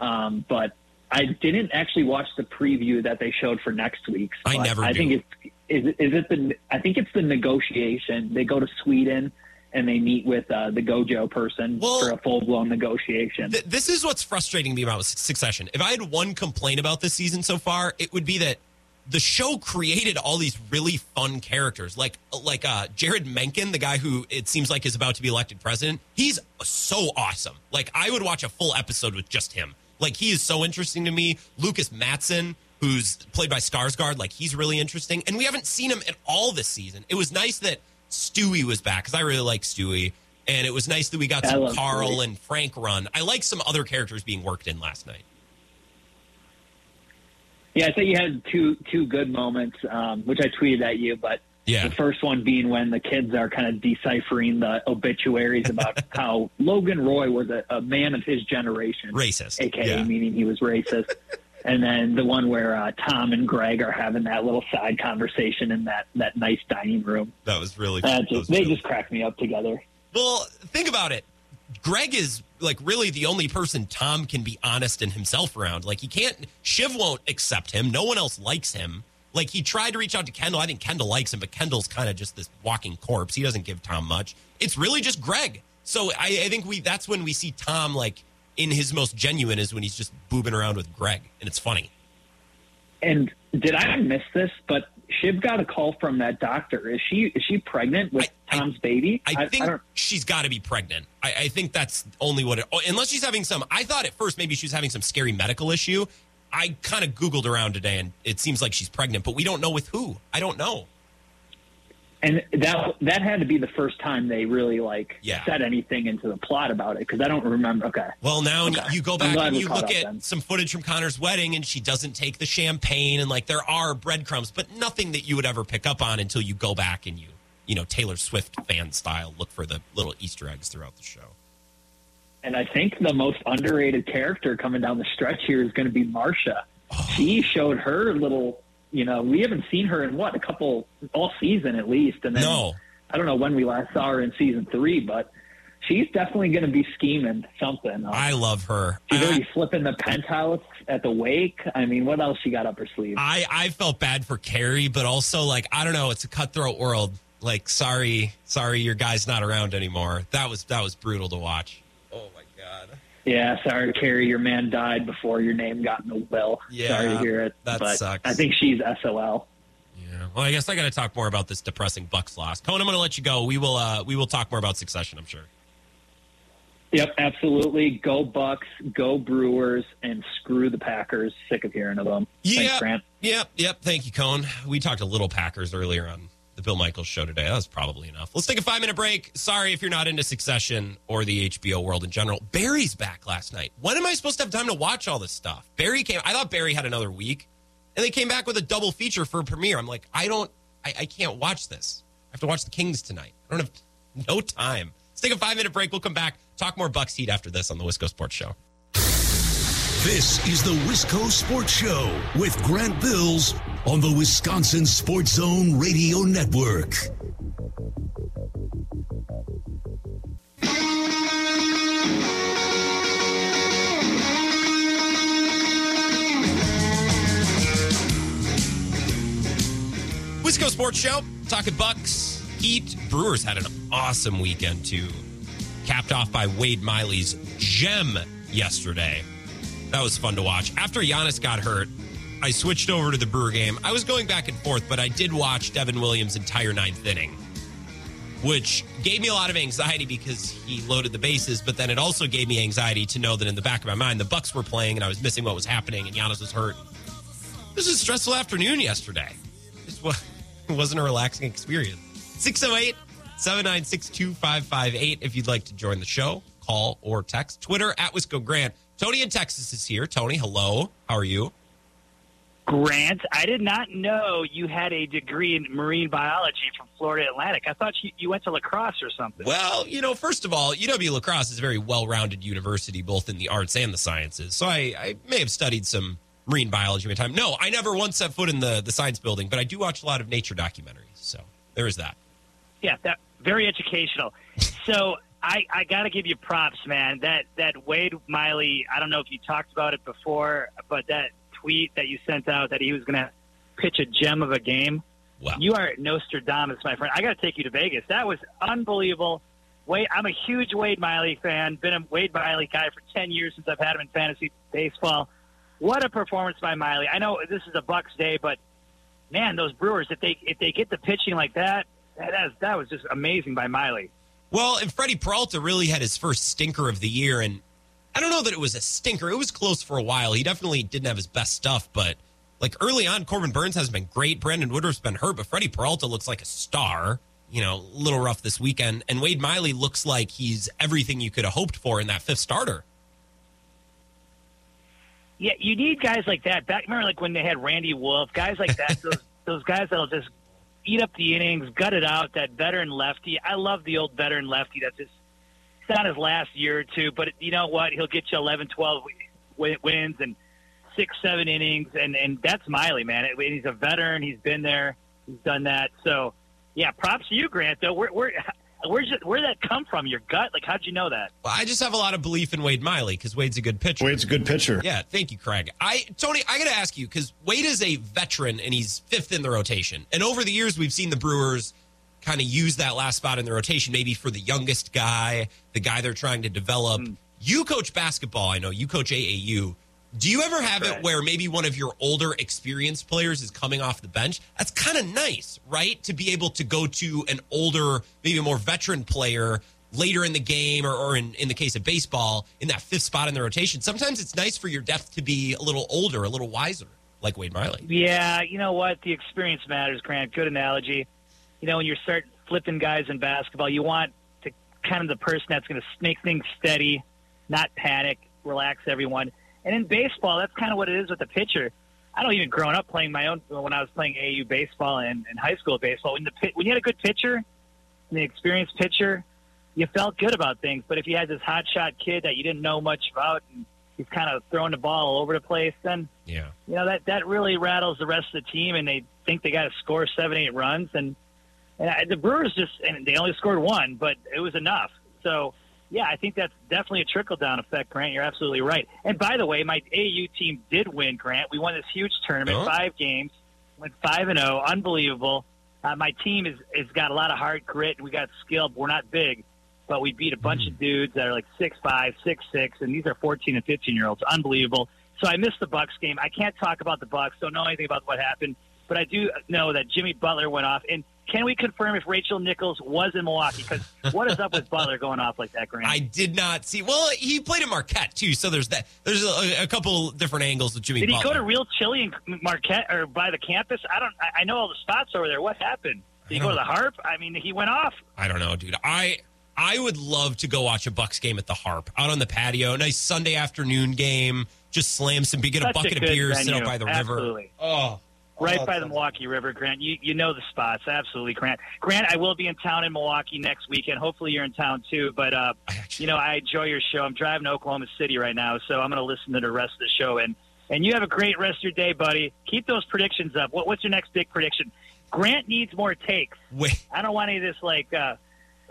Um, but I didn't actually watch the preview that they showed for next week's. I never I do. think it's is it, is it the I think it's the negotiation. They go to Sweden and they meet with uh, the Gojo person Well- for a full blown negotiation. Th- this is what's frustrating me about Succession. If I had one complaint about this season so far, it would be that the show created all these really fun characters, like like uh, Jeryd Mencken, the guy who it seems like is about to be elected president. He's so awesome. Like I would watch a full episode with just him. Like he is so interesting to me. Lukas Matsson, who's played by Skarsgård, like he's really interesting, and we haven't seen him at all this season. It was nice that Stewy was back because I really like Stewy. And it was nice that we got I some Karl Stewy. and Frank run. I like some other characters being worked in last night. Yeah, I think you had two two good moments, um, which I tweeted at you. But Yeah. the first one being when the kids are kind of deciphering the obituaries about how Logan Roy was a, a man of his generation, Racist. aka Yeah. meaning he was racist. and then the one where uh, Tom and Greg are having that little side conversation in that that nice dining room. That was really That that was they just cracked me up together. Well, think about it. Greg is like really the only person Tom can be honest in himself around. Like he can't Shiv won't accept him. No one else likes him. Like he tried to reach out to Kendall. I think Kendall likes him, but Kendall's kind of just this walking corpse. He doesn't give Tom much. It's really just Greg. So I, I think we that's when we see Tom like in his most genuine is when he's just boobing around with Greg, and it's funny. And did I miss this? But Shiv got a call from that doctor. Is she is she pregnant with I- I- Tom's baby? I think don't, she's got to be pregnant. I, I think that's only what it. oh, Unless she's having some. I thought at first maybe she was having some scary medical issue. I kind of googled around today, and it seems like she's pregnant, but we don't know with who. I don't know. and that that had to be the first time they really like Yeah. said anything into the plot about it because I don't remember. Okay, Well, now Okay. you go back and you look at then. some footage from Connor's wedding, and she doesn't take the champagne, and like there are breadcrumbs, but nothing that you would ever pick up on until you go back and you, you know, Taylor Swift fan style, look for the little Easter eggs throughout the show. And I think the most underrated character coming down the stretch here is going to be Marcia. Oh. She showed her little. You know, we haven't seen her in what a couple all season at least, and then No. I don't know when we last saw her in season three, but she's definitely going to be scheming something. I love her. She's I- already flipping the penthouse at the wake. I mean, what else she got up her sleeve? I, I felt bad for Kerry, but also like I don't know, it's a cutthroat world. Like, sorry, sorry, your guy's not around anymore. That was that was brutal to watch. Oh my god. Yeah, sorry, Kerry, your man died before your name got in the will. Yeah, sorry to hear it. that but sucks. I think she's SOL. Yeah. Well, I guess I got to talk more about this depressing Bucks loss. Cone, I'm going to let you go. We will uh we will talk more about Succession. I'm sure. Yep, absolutely. Go Bucks, go Brewers, and screw the Packers. Sick of hearing of them. Thanks, Yep. Grant. Yep. Yep. Thank you, Cone. We talked a little Packers earlier on the Bill Michaels show today. That was probably enough. Let's take a five minute break. Sorry if you're not into Succession or the HBO world in general. Barry's back last night. When am I supposed to have time to watch all this stuff? Barry came. I thought Barry had another week, and they came back with a double feature for premiere. I'm like, I don't. I, I can't watch this. I have to watch the Kings tonight. I don't have no time. Let's take a five minute break. We'll come back. Talk more Bucks Heat after this on the Wisco Sports Show. This is the Wisco Sports Show with Grant Bills on the Wisconsin Sports Zone Radio Network. Wisco Sports Show, talking Bucks, Heat, Brewers had an awesome weekend too. Capped off by Wade Miley's gem yesterday. That was fun to watch. After Giannis got hurt, I switched over to the Brewer game. I was going back and forth, but I did watch Devin Williams' entire ninth inning, which gave me a lot of anxiety because he loaded the bases. But then it also gave me anxiety to know that in the back of my mind, the Bucks were playing and I was missing what was happening, and Giannis was hurt. This was a stressful afternoon yesterday. Wa- wasn't a relaxing experience. 608 796 2558 if you'd like to join the show. Call or text. Twitter at Wisco Grant. Tony in Texas is here. Tony, hello. How are you? Grant, I did not know you had a degree in marine biology from Florida Atlantic. I thought you, you went to La Crosse or something. Well, you know, first of all, UW La Crosse is a very well rounded university, both in the arts and the sciences. So I, I may have studied some marine biology my time. No, I never once set foot in the, the science building, but I do watch a lot of nature documentaries. So there is that. Yeah, that very educational. so I, I got to give you props, man. That that Wade Miley. I don't know if you talked about it before, but that tweet that you sent out that he was going to pitch a gem of a game. Wow. You are Nostradamus, my friend. I got to take you to Vegas. That was unbelievable. Wade, I'm a huge Wade Miley fan. Been a Wade Miley guy for ten years since I've had him in fantasy baseball. What a performance by Miley! I know this is a Bucks day, but man, those Brewers if they if they get the pitching like that, that is, that was just amazing by Miley. Well, and Freddie Peralta really had his first stinker of the year, and I don't know that it was a stinker. It was close for a while. He definitely didn't have his best stuff, but like early on, Corbin Burnes has been great. Brandon Woodruff's been hurt, but Freddie Peralta looks like a star. You know, a little rough this weekend, and Wade Miley looks like he's everything you could have hoped for in that fifth starter. Yeah, you need guys like that. Back remember, like when they had Randy Wolf, guys like that. those those guys that'll just eat up the innings, gut it out. That veteran lefty. I love the old veteran lefty. That's just it's not his last year or two, but you know what? He'll get you 11, 12 wins and six, seven innings, and and that's Miley, man. He's a veteran. He's been there. He's done that. So, yeah, props to you, Grant. Though, where where where's it, where that come from? Your gut? Like, how'd you know that? Well, I just have a lot of belief in Wade Miley because Wade's a good pitcher. Wade's a good pitcher. Yeah, thank you, Craig. I Tony, I got to ask you because Wade is a veteran and he's fifth in the rotation, and over the years we've seen the Brewers kind of use that last spot in the rotation, maybe for the youngest guy, the guy they're trying to develop. Mm. You coach basketball, I know. You coach AAU. Do you ever have right. it where maybe one of your older experienced players is coming off the bench? That's kind of nice, right? To be able to go to an older, maybe a more veteran player later in the game, or, or in, in the case of baseball, in that fifth spot in the rotation. Sometimes it's nice for your depth to be a little older, a little wiser, like Wade Miley. Yeah, you know what? The experience matters, Grant. Good analogy you know, when you start flipping guys in basketball, you want to kind of the person that's going to make things steady, not panic, relax everyone. And in baseball, that's kind of what it is with the pitcher. I don't even growing up playing my own when I was playing AU baseball and, and high school baseball. When the when you had a good pitcher, an experienced pitcher, you felt good about things. But if you had this hot shot kid that you didn't know much about and he's kind of throwing the ball all over the place, then yeah, you know that that really rattles the rest of the team, and they think they got to score seven, eight runs, and and I, the Brewers just and they only scored one, but it was enough. So yeah, I think that's definitely a trickle down effect, Grant. You're absolutely right. And by the way, my AU team did win, Grant. We won this huge tournament, oh. five games, went five and zero, oh, unbelievable. Uh, my team is has got a lot of heart, grit. We got skill. We're not big, but we beat a bunch mm. of dudes that are like six five, six six, and these are 14 and 15 year olds. Unbelievable. So I missed the Bucks game. I can't talk about the Bucks. Don't know anything about what happened, but I do know that Jimmy Butler went off and can we confirm if Rachel Nichols was in Milwaukee? Because what is up with Butler going off like that, Grant? I did not see. Well, he played at Marquette too, so there's that. There's a, a couple different angles with Jimmy. Butler. Did he Butler. go to Real Chili in Marquette or by the campus? I don't. I know all the spots over there. What happened? Did he go to the Harp? I mean, he went off. I don't know, dude. I I would love to go watch a Bucks game at the Harp out on the patio. Nice Sunday afternoon game. Just slam some, get Such a bucket a of beer, venue. sit out by the Absolutely. river. Oh, Right oh, by the Milwaukee River, Grant. You you know the spots, absolutely, Grant. Grant, I will be in town in Milwaukee next weekend. Hopefully, you're in town too. But uh, you know, I enjoy your show. I'm driving to Oklahoma City right now, so I'm going to listen to the rest of the show. And and you have a great rest of your day, buddy. Keep those predictions up. What, what's your next big prediction? Grant needs more takes. Wait. I don't want any of this like uh,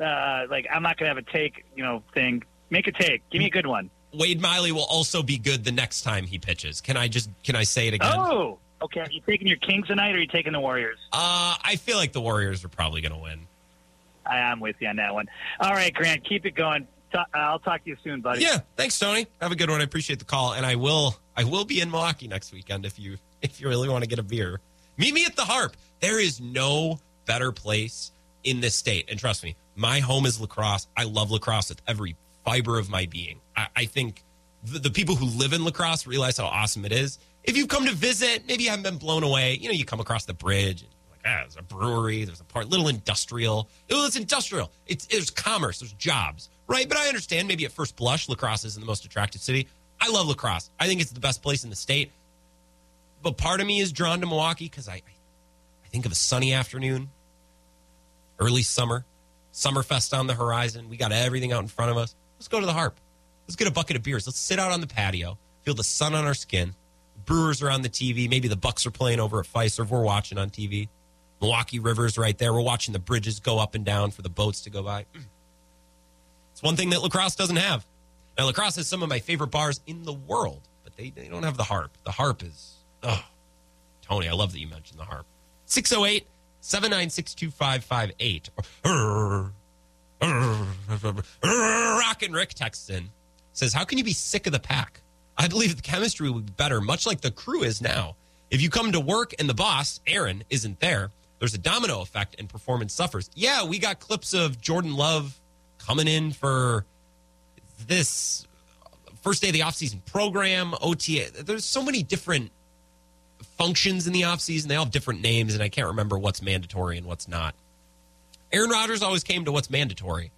uh, like I'm not going to have a take, you know, thing. Make a take. Give me a good one. Wade Miley will also be good the next time he pitches. Can I just can I say it again? Oh. Okay, are you taking your Kings tonight, or are you taking the Warriors? Uh, I feel like the Warriors are probably going to win. I, am with you on that one. All right, Grant, keep it going. Uh, I'll talk to you soon, buddy. Yeah, thanks, Tony. Have a good one. I appreciate the call, and I will. I will be in Milwaukee next weekend if you if you really want to get a beer. Meet me at the Harp. There is no better place in this state, and trust me, my home is La Crosse. I love La Crosse with every fiber of my being. I, I think the, the people who live in La Crosse realize how awesome it is if you've come to visit, maybe you haven't been blown away. You know, you come across the bridge like, ah, there's a brewery, there's a part, little industrial. Oh, it's industrial. It's there's commerce, there's jobs, right? But I understand maybe at first blush, La Crosse isn't the most attractive city. I love La Crosse. I think it's the best place in the state. but part of me is drawn to Milwaukee because I, I think of a sunny afternoon, early summer, Summerfest on the horizon. We got everything out in front of us. Let's go to the Harp. Let's get a bucket of beers. Let's sit out on the patio, feel the sun on our skin. Brewers are on the TV. Maybe the Bucks are playing over at Fiserv. We're watching on TV. Milwaukee River's right there. We're watching the bridges go up and down for the boats to go by. It's one thing that La Crosse doesn't have. Now, La Crosse has some of my favorite bars in the world, but they, they don't have the harp. The harp is, oh, Tony, I love that you mentioned the harp. 608 796 2558. Rock and Rick texts in, says, How can you be sick of the pack? I believe the chemistry would be better, much like the crew is now. If you come to work and the boss, Aaron, isn't there, there's a domino effect and performance suffers. Yeah, we got clips of Jordan Love coming in for this first day of the offseason program, OTA. There's so many different functions in the offseason. They all have different names, and I can't remember what's mandatory and what's not. Aaron Rodgers always came to what's mandatory,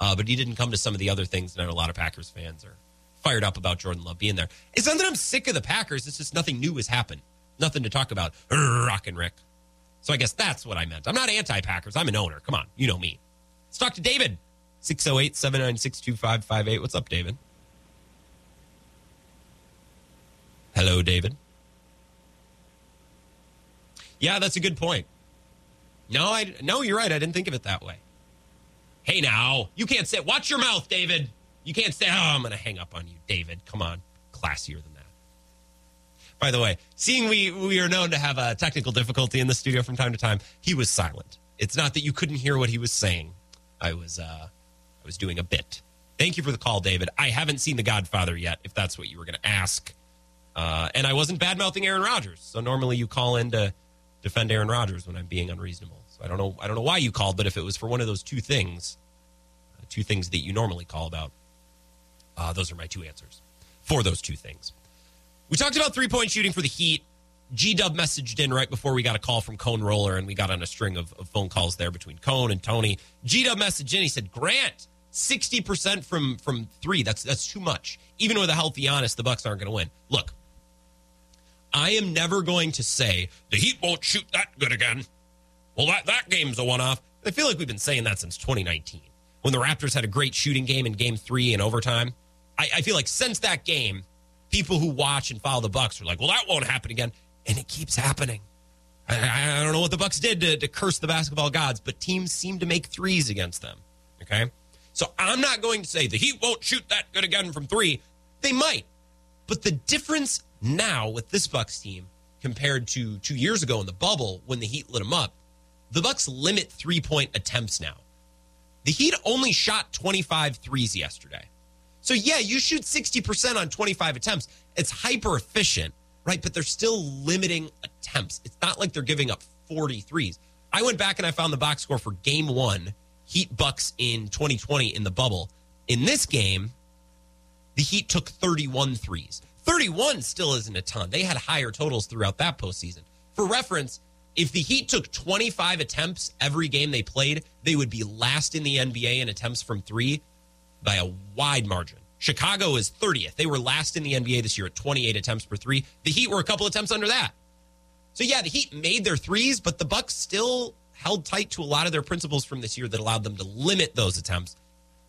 uh, but he didn't come to some of the other things. And a lot of Packers fans are fired up about Jordan Love being there. It's not that I'm sick of the Packers. It's just nothing new has happened. Nothing to talk about. Rock and Rick. So I guess that's what I meant. I'm not anti Packers. I'm an owner. Come on. You know me. Let's talk to David. 608 796 2558. What's up, David? Hello, David. Yeah, that's a good point. No, I no, you're right. I didn't think of it that way. Hey, now you can't say. Watch your mouth, David. You can't say. Oh, I'm going to hang up on you, David. Come on, classier than that. By the way, seeing we we are known to have a technical difficulty in the studio from time to time, he was silent. It's not that you couldn't hear what he was saying. I was uh, I was doing a bit. Thank you for the call, David. I haven't seen The Godfather yet, if that's what you were going to ask. Uh, and I wasn't bad mouthing Aaron Rodgers. So normally you call in to defend Aaron Rodgers when I'm being unreasonable. So I don't know. I don't know why you called, but if it was for one of those two things, uh, two things that you normally call about, uh, those are my two answers for those two things. We talked about three point shooting for the Heat. G Dub messaged in right before we got a call from Cone Roller, and we got on a string of, of phone calls there between Cone and Tony. G Dub messaged in. He said, "Grant, sixty percent from from three. That's that's too much. Even with a healthy honest, the Bucks aren't going to win. Look, I am never going to say the Heat won't shoot that good again. Well, that that game's a one off. I feel like we've been saying that since 2019 when the Raptors had a great shooting game in Game Three in overtime. I, I feel like since that game, people who watch and follow the Bucks are like, "Well, that won't happen again." and it keeps happening. I, I, don't know what the Bucks did to, to curse the basketball gods, but teams seem to make threes against them. Okay, so I'm not going to say the Heat won't shoot that good again from three. They might, but the difference now with this Bucks team compared to two years ago in the bubble when the Heat lit them up, the Bucks limit three point attempts now. The Heat only shot 25 threes yesterday. So yeah, you shoot 60% on 25 attempts. It's hyper efficient right? But they're still limiting attempts. It's not like they're giving up 43s. I went back and I found the box score for game one, Heat Bucks in 2020 in the bubble. In this game, the Heat took 31 threes. 31 still isn't a ton. They had higher totals throughout that postseason. For reference, if the Heat took 25 attempts every game they played, they would be last in the NBA in attempts from three by a wide margin. Chicago is 30th. They were last in the NBA this year at 28 attempts per three. The Heat were a couple attempts under that. So yeah, the Heat made their threes, but the Bucks still held tight to a lot of their principles from this year that allowed them to limit those attempts,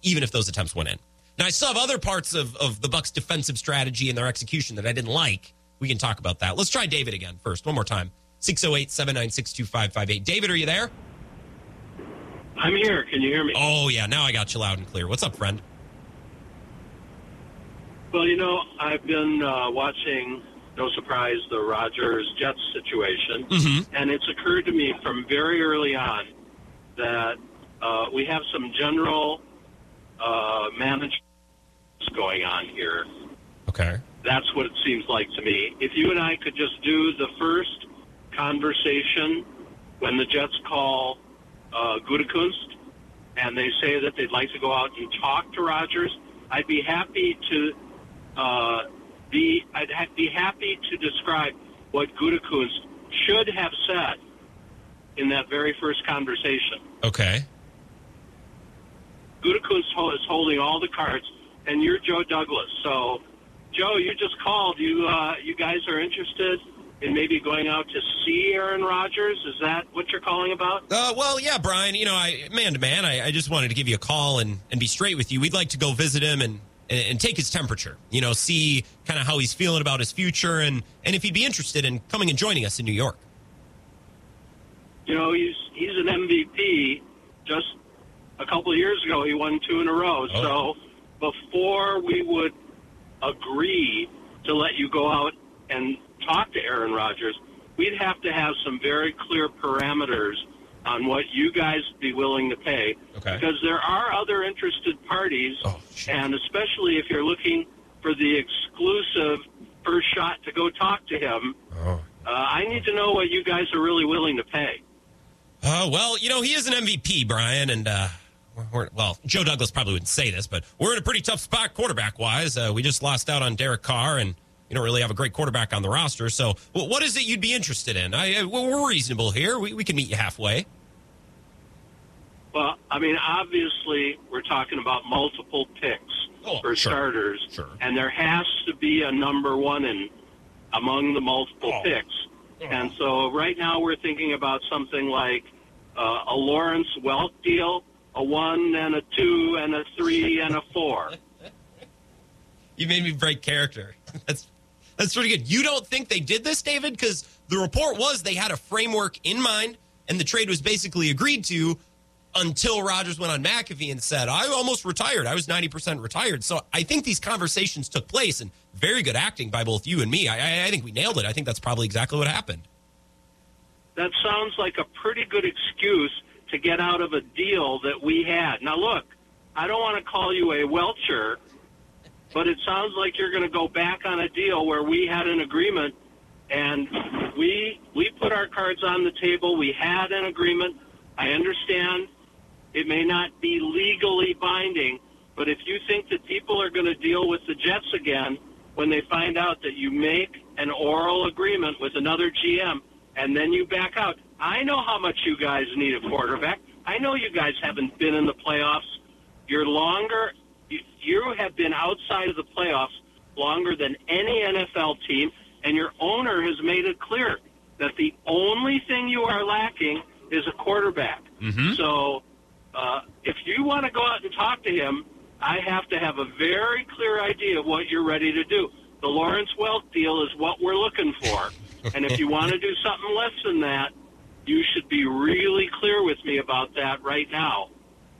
even if those attempts went in. Now I still have other parts of, of the Bucks defensive strategy and their execution that I didn't like. We can talk about that. Let's try David again first. One more time. 608 796 2558. David, are you there? I'm here. Can you hear me? Oh, yeah. Now I got you loud and clear. What's up, friend? Well, you know, I've been uh, watching, no surprise, the Rodgers Jets situation, mm-hmm. and it's occurred to me from very early on that uh, we have some general uh, management going on here. Okay. That's what it seems like to me. If you and I could just do the first conversation when the Jets call uh, Gutekunst and they say that they'd like to go out and talk to Rodgers. I'd be happy to uh, be I'd ha- be happy to describe what Gutekunst should have said in that very first conversation. Okay. Gutekunst is holding all the cards, and you're Joe Douglas. So, Joe, you just called. You uh, you guys are interested in maybe going out to see Aaron Rodgers? Is that what you're calling about? Uh, well, yeah, Brian. You know, I man to man, I, I just wanted to give you a call and, and be straight with you. We'd like to go visit him and, and, and take his temperature. You know, see kind of how he's feeling about his future and and if he'd be interested in coming and joining us in New York. You know, he's he's an MVP. Just a couple of years ago, he won two in a row. Oh. So before we would agree to let you go out and talk to Aaron Rodgers, we'd have to have some very clear parameters on what you guys be willing to pay. Okay. Because there are other interested parties, Oh, and especially if you're looking for the exclusive first shot to go talk to him, Oh. uh, I need to know what you guys are really willing to pay. Uh, well, you know, he is an MVP, Brian, and uh, we're, well, Joe Douglas probably wouldn't say this, but we're in a pretty tough spot quarterback wise. Uh, we just lost out on Derek Carr, and you don't really have a great quarterback on the roster. So, what is it you'd be interested in? I, I, we're reasonable here. We, we can meet you halfway. Well, I mean, obviously, we're talking about multiple picks Oh, for sure. starters, Sure. and there has to be a number one in among the multiple Oh. picks. And so, right now, we're thinking about something like uh, a Lawrence Welk deal, a one and a two and a three and a four. You made me break character. That's that's pretty good. You don't think they did this, David? Because the report was they had a framework in mind, and the trade was basically agreed to until Rodgers went on McAfee and said, "I almost retired. I was ninety percent retired." So I think these conversations took place, and very good acting by both you and me. I, I, I think we nailed it. I think that's probably exactly what happened. that sounds like a pretty good excuse to get out of a deal that we had. Now, look, I don't want to call you a welcher, but it sounds like you're going to go back on a deal where we had an agreement and we we put our cards on the table. We had an agreement. I understand it may not be legally binding, but if you think that people are going to deal with the Jets again when they find out that you make an oral agreement with another GM and then you back out, I know how much you guys need a quarterback. I know you guys haven't been in the playoffs. You're longer. You, you have been outside of the playoffs longer than any NFL team, and your owner has made it clear that the only thing you are lacking is a quarterback. So, uh, if you want to go out and talk to him, I have to have a very clear idea of what you're ready to do. The Lawrence Welk deal is what we're looking for. and if you want to do something less than that, you should be really clear with me about that right now.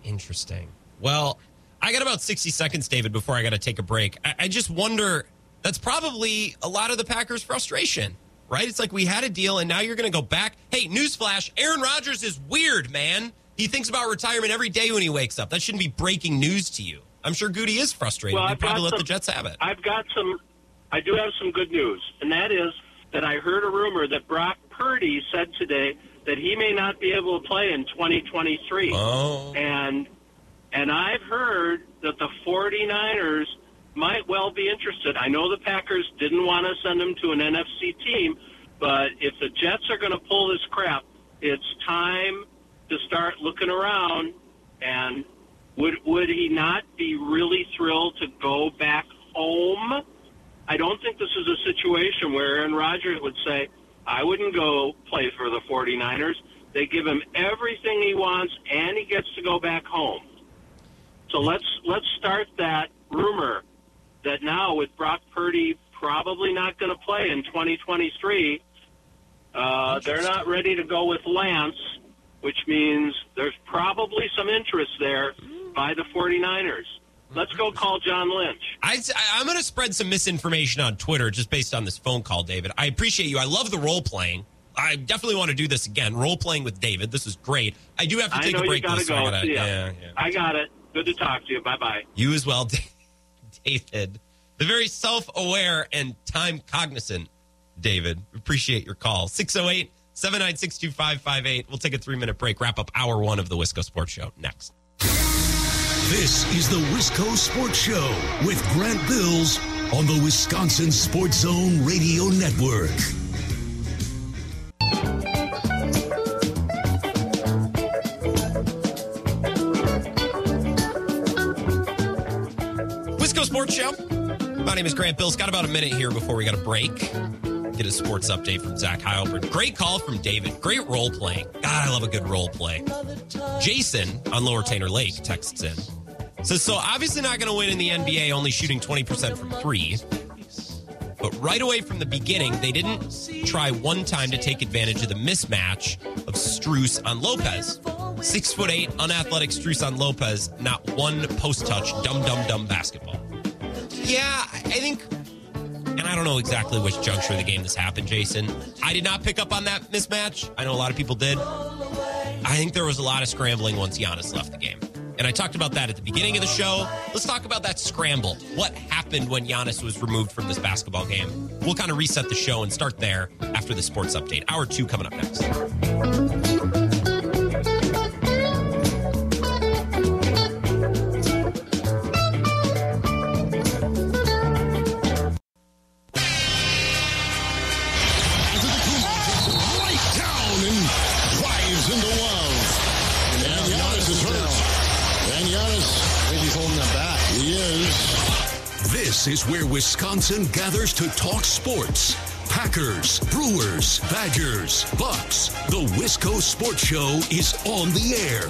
Interesting. Well, I got about 60 seconds, David, before I got to take a break. I, I just wonder that's probably a lot of the Packers' frustration, right? It's like we had a deal and now you're going to go back. Hey, newsflash Aaron Rodgers is weird, man. He thinks about retirement every day when he wakes up. That shouldn't be breaking news to you. I'm sure Goody is frustrated. Well, I've probably let some- the Jets have it. I've got some. I do have some good news, and that is that I heard a rumor that Brock Purdy said today that he may not be able to play in 2023. Oh. And and I've heard that the 49ers might well be interested. I know the Packers didn't want to send him to an NFC team, but if the Jets are going to pull this crap, it's time to start looking around and would would he not be really thrilled to go back home? I don't think this is a situation where Aaron Rodgers would say, I wouldn't go play for the 49ers. They give him everything he wants and he gets to go back home. So let's let's start that rumor that now with Brock Purdy probably not going to play in 2023, uh, they're not ready to go with Lance, which means there's probably some interest there by the 49ers. Let's go call John Lynch. I, I'm going to spread some misinformation on Twitter just based on this phone call, David. I appreciate you. I love the role playing. I definitely want to do this again. Role playing with David. This is great. I do have to I take know a break. though, so go. I gotta- ya. yeah, yeah. I got it. Good to talk to you. Bye bye. You as well, David. The very self aware and time cognizant David. Appreciate your call. 608 796 2558. We'll take a three minute break, wrap up hour one of the Wisco Sports Show next. This is the Wisco Sports Show with Grant Bills on the Wisconsin Sports Zone Radio Network. Sports Show. My name is Grant Bills. Got about a minute here before we got a break. get a sports update from Zach Heilbert. Great call from David. Great role playing. God, I love a good role play. Jason on Lower Tainter Lake texts in. Says, so obviously not going to win in the NBA, only shooting 20% from three. But right away from the beginning, they didn't try one time to take advantage of the mismatch of Strus on Lopez. Six foot eight, unathletic Strus on Lopez, not one post touch, dumb, dumb, dumb basketball. Yeah, I think, and I don't know exactly which juncture of the game this happened, Jason. I did not pick up on that mismatch. I know a lot of people did. I think there was a lot of scrambling once Giannis left the game. And I talked about that at the beginning of the show. Let's talk about that scramble. What happened when Giannis was removed from this basketball game? We'll kind of reset the show and start there after the sports update. Hour two coming up next. Is where Wisconsin gathers to talk sports. Packers, Brewers, Badgers, Bucks. The Wisco Sports Show is on the air.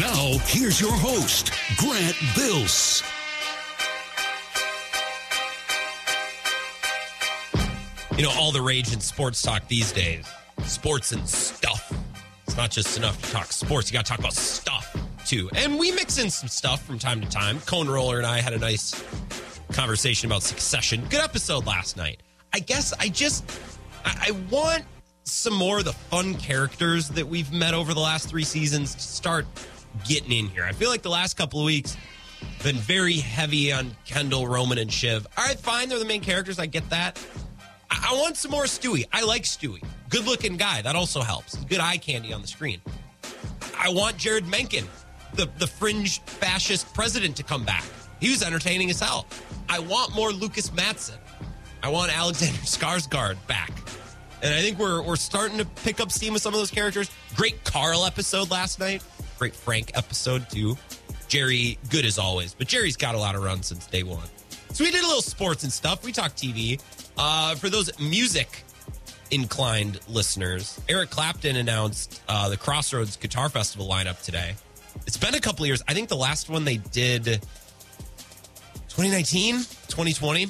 Now, here's your host, Grant Bills. You know, all the rage in sports talk these days. Sports and stuff. It's not just enough to talk sports. You got to talk about stuff too. And we mix in some stuff from time to time. Cone Roller and I had a nice conversation about succession. Good episode last night. I guess I just, I, I want some more of the fun characters that we've met over the last three seasons to start getting in here. I feel like the last couple of weeks been very heavy on Kendall, Roman, and Shiv. All right, fine. They're the main characters. I get that. I, I want some more Stewy. I like Stewy. Good looking guy. That also helps. Good eye candy on the screen. I want Jeryd Mencken, the, the fringe fascist president, to come back. He was entertaining as hell. I want more Lukas Matsson. I want Alexander Skarsgård back. And I think we're we're starting to pick up steam with some of those characters. Great Karl episode last night. Great Frank episode too. Gerri, good as always, but Gerri's got a lot of runs since day one. So we did a little sports and stuff. We talked TV. Uh, for those music inclined listeners, Eric Clapton announced uh, the Crossroads Guitar Festival lineup today. It's been a couple years. I think the last one they did 2019, 2020.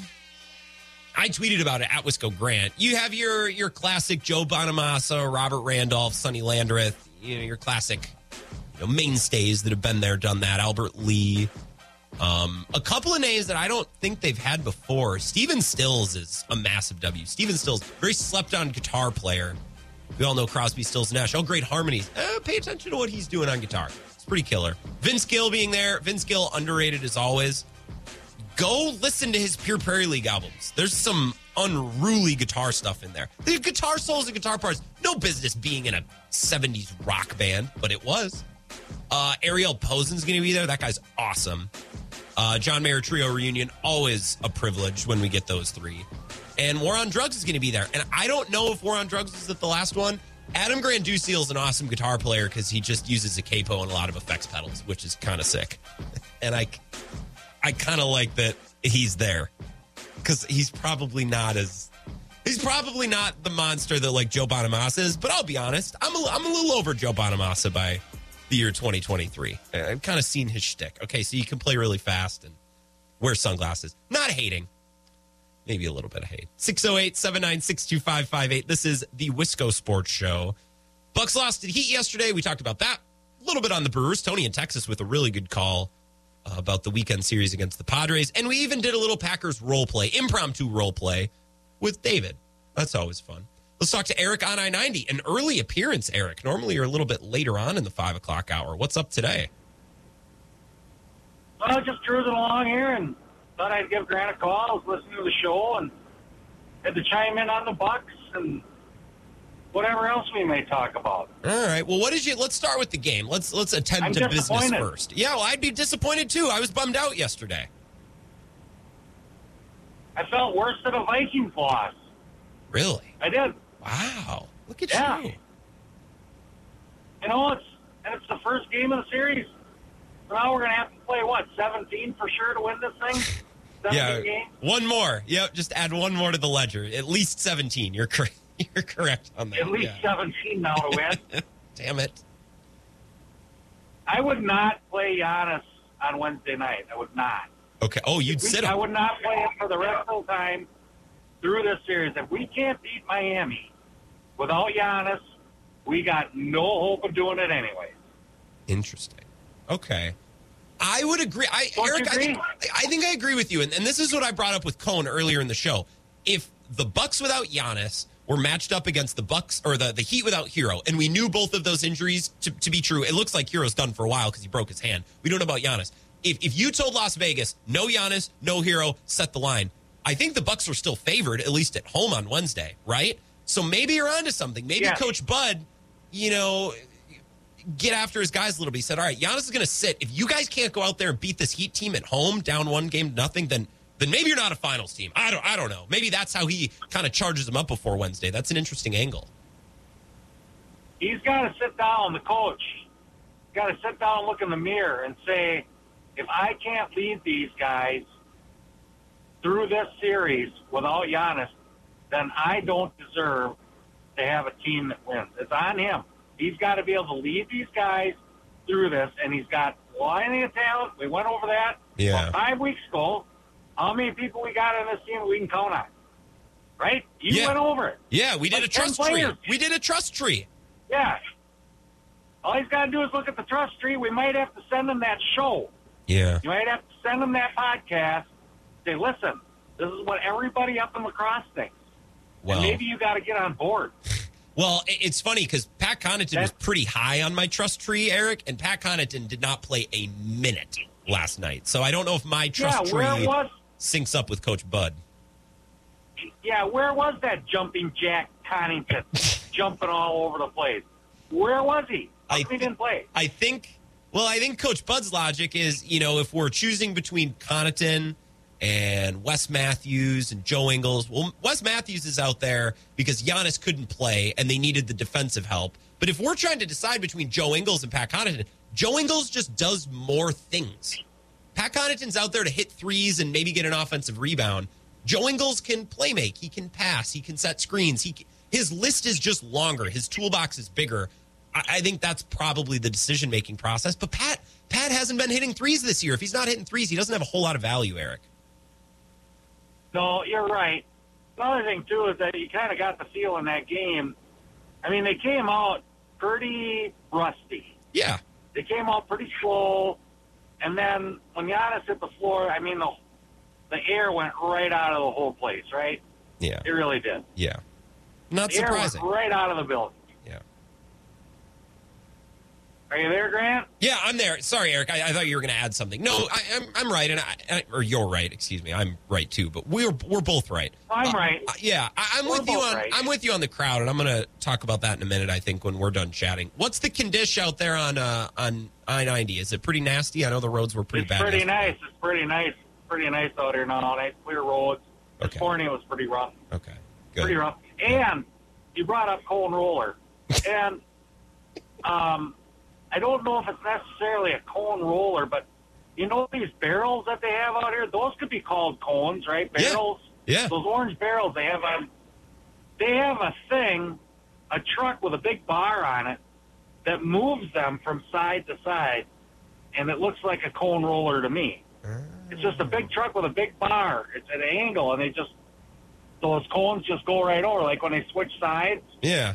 I tweeted about it at Wisco Grant. You have your your classic Joe Bonamassa, Robert Randolph, Sonny Landreth, you know, your classic you know, mainstays that have been there, done that. Albert Lee. Um, a couple of names that I don't think they've had before. Stephen Stills is a massive W. Stephen Stills, very slept on guitar player. We all know Crosby, Stills, Nash. Oh, great harmonies. Eh, pay attention to what he's doing on guitar. It's pretty killer. Vince Gill being there. Vince Gill underrated as always go listen to his Pure Prairie League albums. There's some unruly guitar stuff in there. The guitar solos and guitar parts, no business being in a 70s rock band, but it was. Uh, Ariel Posen's going to be there. That guy's awesome. Uh, John Mayer Trio reunion, always a privilege when we get those three. And War on Drugs is going to be there. And I don't know if War on Drugs is the last one. Adam Granduciel is an awesome guitar player because he just uses a capo and a lot of effects pedals, which is kind of sick. and I, I kind of like that he's there because he's probably not as he's probably not the monster that like Joe Bonamassa is. But I'll be honest, I'm a, I'm a little over Joe Bonamassa by the year 2023. I've kind of seen his shtick. Okay, so you can play really fast and wear sunglasses. Not hating. Maybe a little bit of hate. 608 796 2558. This is the Wisco Sports Show. Bucks lost to Heat yesterday. We talked about that. A little bit on the Brewers. Tony in Texas with a really good call Uh, about the weekend series against the Padres. And we even did a little Packers role play, impromptu role play with David. That's always fun. Let's talk to Eric on I 90. An early appearance, Eric. Normally you're a little bit later on in the five o'clock hour. What's up today? Well, I just cruising along here and thought I'd give Grant a call. I was listening to the show and had to chime in on the Bucks and whatever else we may talk about. All right. Well, what did you? Let's start with the game. Let's let's attend I'm to business first. Yeah, well, I'd be disappointed too. I was bummed out yesterday. I felt worse than a Vikings loss. Really? I did. Wow. Look at Yeah. you. You know, it's and it's the first game of the series. So now we're going to have to play what 17 for sure to win this thing. Yeah, games? one more. Yep, just add one more to the ledger. At least 17. You're correct. You're correct on that. At least yeah. 17 now to win. Damn it. I would not play Giannis on Wednesday night. I would not. Okay. Oh, you'd We- sit I would not play him for the rest of the time through this series. If we can't beat Miami without Giannis, we got no hope of doing it anyway. Interesting. Okay. I would agree. I Don't Eric, I think. I think I agree with you. And, and this is what I brought up with Cone earlier in the show. If the Bucks without Giannis were matched up against the Bucks or the, the Heat without Herro, and we knew both of those injuries to, to be true, it looks like Herro's done for a while because he broke his hand. We don't know about Giannis. If, if you told Las Vegas, no Giannis, no Herro, set the line, I think the Bucks were still favored, at least at home on Wednesday, right? So maybe you're onto something. Maybe Yeah. Coach Bud, you know, get after his guys a little bit. He said, "All right, Giannis is going to sit. If you guys can't go out there and beat this Heat team at home, down one game nothing, then then maybe you're not a finals team. I don't I don't know. Maybe that's how he kind of charges them up before Wednesday. That's an interesting angle. He's got to sit down, the coach. Got to sit down, and look in the mirror, and say, if I can't lead these guys through this series without Giannis, then I don't deserve to have a team that wins. It's on him. He's got to be able to lead these guys through this, and he's got plenty of talent. We went over that Yeah. five weeks ago. How many people we got on this team we can count on? Right? You Yeah. went over it. Yeah, we did Like a 10 trust tree. We did a trust tree. Yeah. All he's got to do is look at the trust tree. We might have to send him that show. Yeah. You might have to send him that podcast. Say, listen, this is what everybody up in La Crosse thinks. Well, and maybe you got to get on board. well, it's funny because Pat Connaughton was pretty high on my trust tree, Eric, and Pat Connaughton did not play a minute last night. So I don't know if my trust yeah, where tree was syncs up with Coach Bud. yeah, where was that jumping Jack Connington jumping all over the place? Where was he? How I he didn't play? I think. Well, I think Coach Bud's logic is, you know, if we're choosing between Connaughton and Wes Matthews and Joe Ingles, well, Wes Matthews is out there because Giannis couldn't play and they needed the defensive help. But if we're trying to decide between Joe Ingles and Pat Connaughton, Joe Ingles just does more things. Pat Connaughton's out there to hit threes and maybe get an offensive rebound. Joe Ingles can play make. He can pass. He can set screens. He his list is just longer. His toolbox is bigger. I, I think that's probably the decision making process. But Pat Pat hasn't been hitting threes this year. If he's not hitting threes, he doesn't have a whole lot of value. Eric. No, you're right. Another thing too is that you kind of got the feel in that game. I mean, they came out pretty rusty. Yeah. They came out pretty slow, and then when Giannis hit the floor, I mean the the air went right out of the whole place. Right? Yeah. It really did. Yeah. Not The air went surprising. right out of the building. Yeah. Are you there, Grant? Yeah, I'm there. Sorry, Eric. I, I thought you were going to add something. No, I, I'm I'm right, and I, I or you're right. Excuse me. I'm right too. But we're we're both right. I'm Uh, right. uh, yeah, I, I'm We're with you on right. I'm with you on the crowd, and I'm going to talk about that in a minute. I think when we're done chatting. What's the condition out there on uh, on I-90? Is it pretty nasty? I know the roads were pretty bad. it's bad. pretty nice. It's pretty nice. Pretty nice out here now. Nice clear roads. This Okay. morning was pretty rough. Okay, pretty rough. And you brought up cone roller, and um, I don't know if it's necessarily a cone roller, but you know these barrels that they have out here. Those could be called cones, right? Barrels. Yeah. Those orange barrels they have on. They have a thing, a truck with a big bar on it, that moves them from side to side, and it looks like a cone roller to me. Ah. It's just a big truck with a big bar. It's at an angle, and they just those cones just go right over, like when they switch sides. Yeah.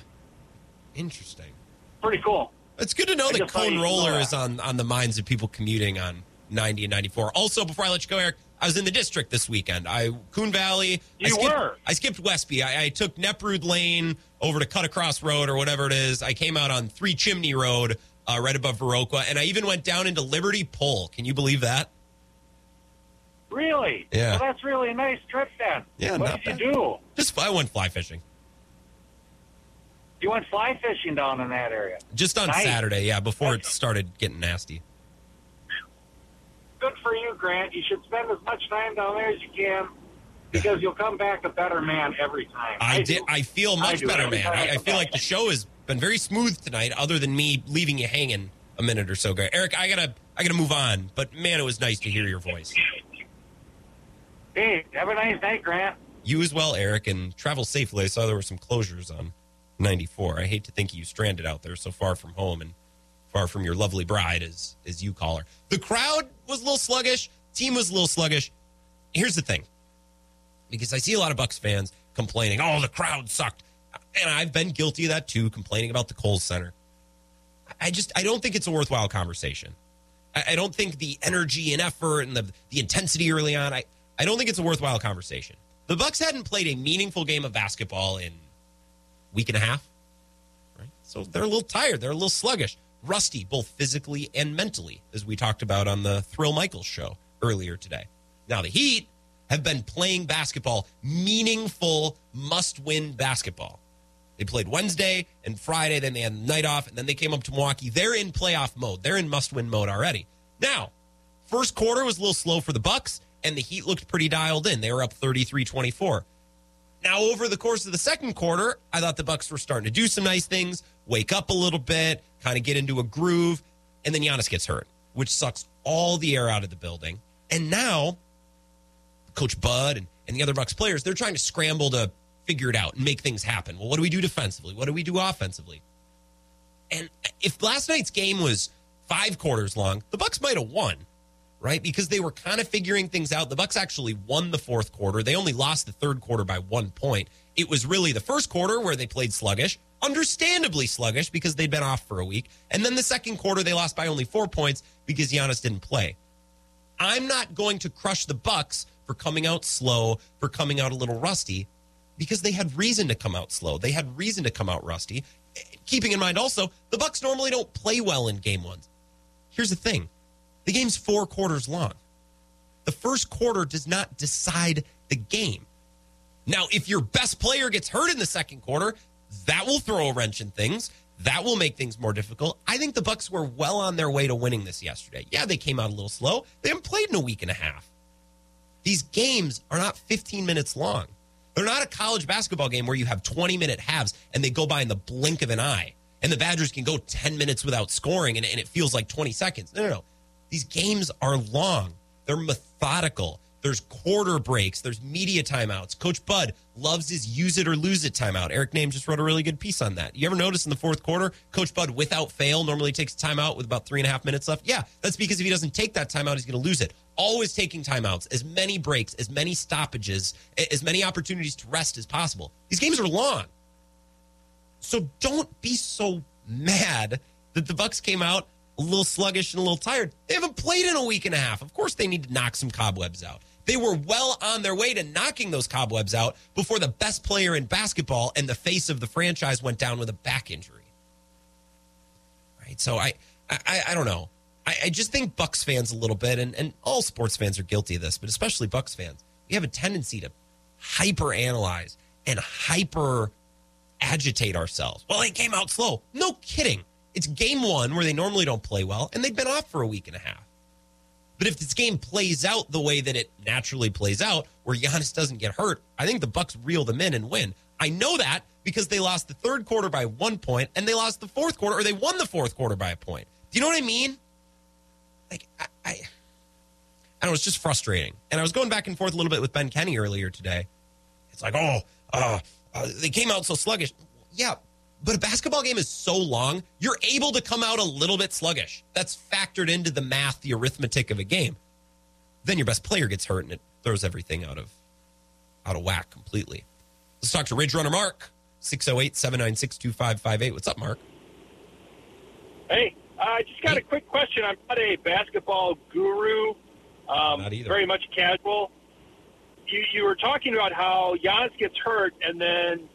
Interesting. Pretty cool. It's good to know I that cone roller is on on the minds of people commuting on 90 and 94. Also, before I let you go, Eric, I was in the district this weekend. I Coon Valley. I You skipped, were? I skipped Westby. I, I took Neprud Lane over to Cut Across Road or whatever it is. I came out on Three Chimney Road, uh, right above Viroqua, and I even went down into Liberty Pole. Can you believe that? Really? Yeah. Well, that's really a nice trip then. Yeah, What not did bad. you do? Just I went fly fishing. You went fly fishing down in that area. Just on Nice. Saturday, yeah, before it started getting nasty. Good for you, Grant. You should spend as much time down there as you can because you'll come back a better man every time. I, do. did. I feel much do better, man. I I, I feel back. like the show has been very smooth tonight, other than me leaving you hanging a minute or so ago. Eric, I gotta, I gotta move on. But man, it was nice to hear your voice. Hey, have a nice night, Grant. You as well, Eric, and travel safely. I saw there were some closures on 94. I hate to think you stranded out there so far from home and far from your lovely bride, as, as you call her. The crowd was a little sluggish. Team was a little sluggish. Here's the thing because I see a lot of Bucks fans complaining, oh, the crowd sucked. And I've been guilty of that too, complaining about the Kohl's Center. I just, I don't think it's a worthwhile conversation. I, I don't think the energy and effort and the, the intensity early on, I, I don't think it's a worthwhile conversation. The Bucks hadn't played a meaningful game of basketball in week and a half, right? So they're a little tired. They're a little sluggish, rusty, both physically and mentally, as we talked about on the Thrill Michaels show earlier today. Now, the Heat have been playing basketball, meaningful, must win basketball. They played Wednesday and Friday, then they had the night off, and then they came up to Milwaukee. They're in playoff mode. They're in must win mode already. Now, first quarter was a little slow for the Bucks, and the Heat looked pretty dialed in. They were up 33 24. Now, over the course of the second quarter, I thought the Bucks were starting to do some nice things, wake up a little bit, kind of get into a groove, and then Giannis gets hurt, which sucks all the air out of the building. And now Coach Bud and, and the other Bucks players, they're trying to scramble to figure it out and make things happen. Well, what do we do defensively? What do we do offensively? And if last night's game was five quarters long, the Bucks might have won, right? Because they were kind of figuring things out. The Bucks actually won the fourth quarter. They only lost the third quarter by one point. It was really the first quarter where they played sluggish, understandably sluggish because they'd been off for a week. And then the second quarter they lost by only four points because Giannis didn't play. I'm not going to crush the Bucks for coming out slow, for coming out a little rusty, because they had reason to come out slow. They had reason to come out rusty. Keeping in mind also, the Bucks normally don't play well in game ones. Here's the thing. The game's four quarters long. The first quarter does not decide the game. Now, if your best player gets hurt in the second quarter, that will throw a wrench in things. That will make things more difficult. I think the Bucks were well on their way to winning this yesterday. Yeah, they came out a little slow. They haven't played in a week and a half. These games are not 15 minutes long. They're not a college basketball game where you have 20 minute halves and they go by in the blink of an eye. And the Badgers can go 10 minutes without scoring and, and it feels like 20 seconds. No, no, no. These games are long, they're methodical. There's quarter breaks. There's media timeouts. Coach Bud loves his use it or lose it timeout. Eric Nehm just wrote a really good piece on that. You ever notice in the fourth quarter, Coach Bud, without fail, normally takes a timeout with about three and a half minutes left? Yeah, that's because if he doesn't take that timeout, he's going to lose it. Always taking timeouts, as many breaks, as many stoppages, as many opportunities to rest as possible. These games are long. So don't be so mad that the Bucks came out a little sluggish and a little tired. They haven't played in a week and a half. Of course, they need to knock some cobwebs out. They were well on their way to knocking those cobwebs out before the best player in basketball and the face of the franchise went down with a back injury. Right. So I I, I don't know. I, I just think Bucks fans a little bit, and, and all sports fans are guilty of this, but especially Bucks fans, we have a tendency to hyper analyze and hyper agitate ourselves. Well, they came out slow. No kidding. It's game one where they normally don't play well, and they've been off for a week and a half. But if this game plays out the way that it naturally plays out, where Giannis doesn't get hurt, I think the Bucks reel them in and win. I know that because they lost the third quarter by one point, and they lost the fourth quarter, or they won the fourth quarter by a point. Do you know what I mean? Like I, I, I don't know. It's just frustrating. And I was going back and forth a little bit with Ben Kenny earlier today. It's like, oh, uh, uh, they came out so sluggish. Yeah, but a basketball game is so long, you're able to come out a little bit sluggish. That's factored into the math, the arithmetic of a game. Then your best player gets hurt and it throws everything out of out of whack completely. Let's talk to Ridge Runner Mark, 608-796-2558. What's up, Mark? Hey, I just got Hey. a quick question. I'm not a basketball guru, um, Not either. very much casual. You, you were talking about how Giannis gets hurt, and then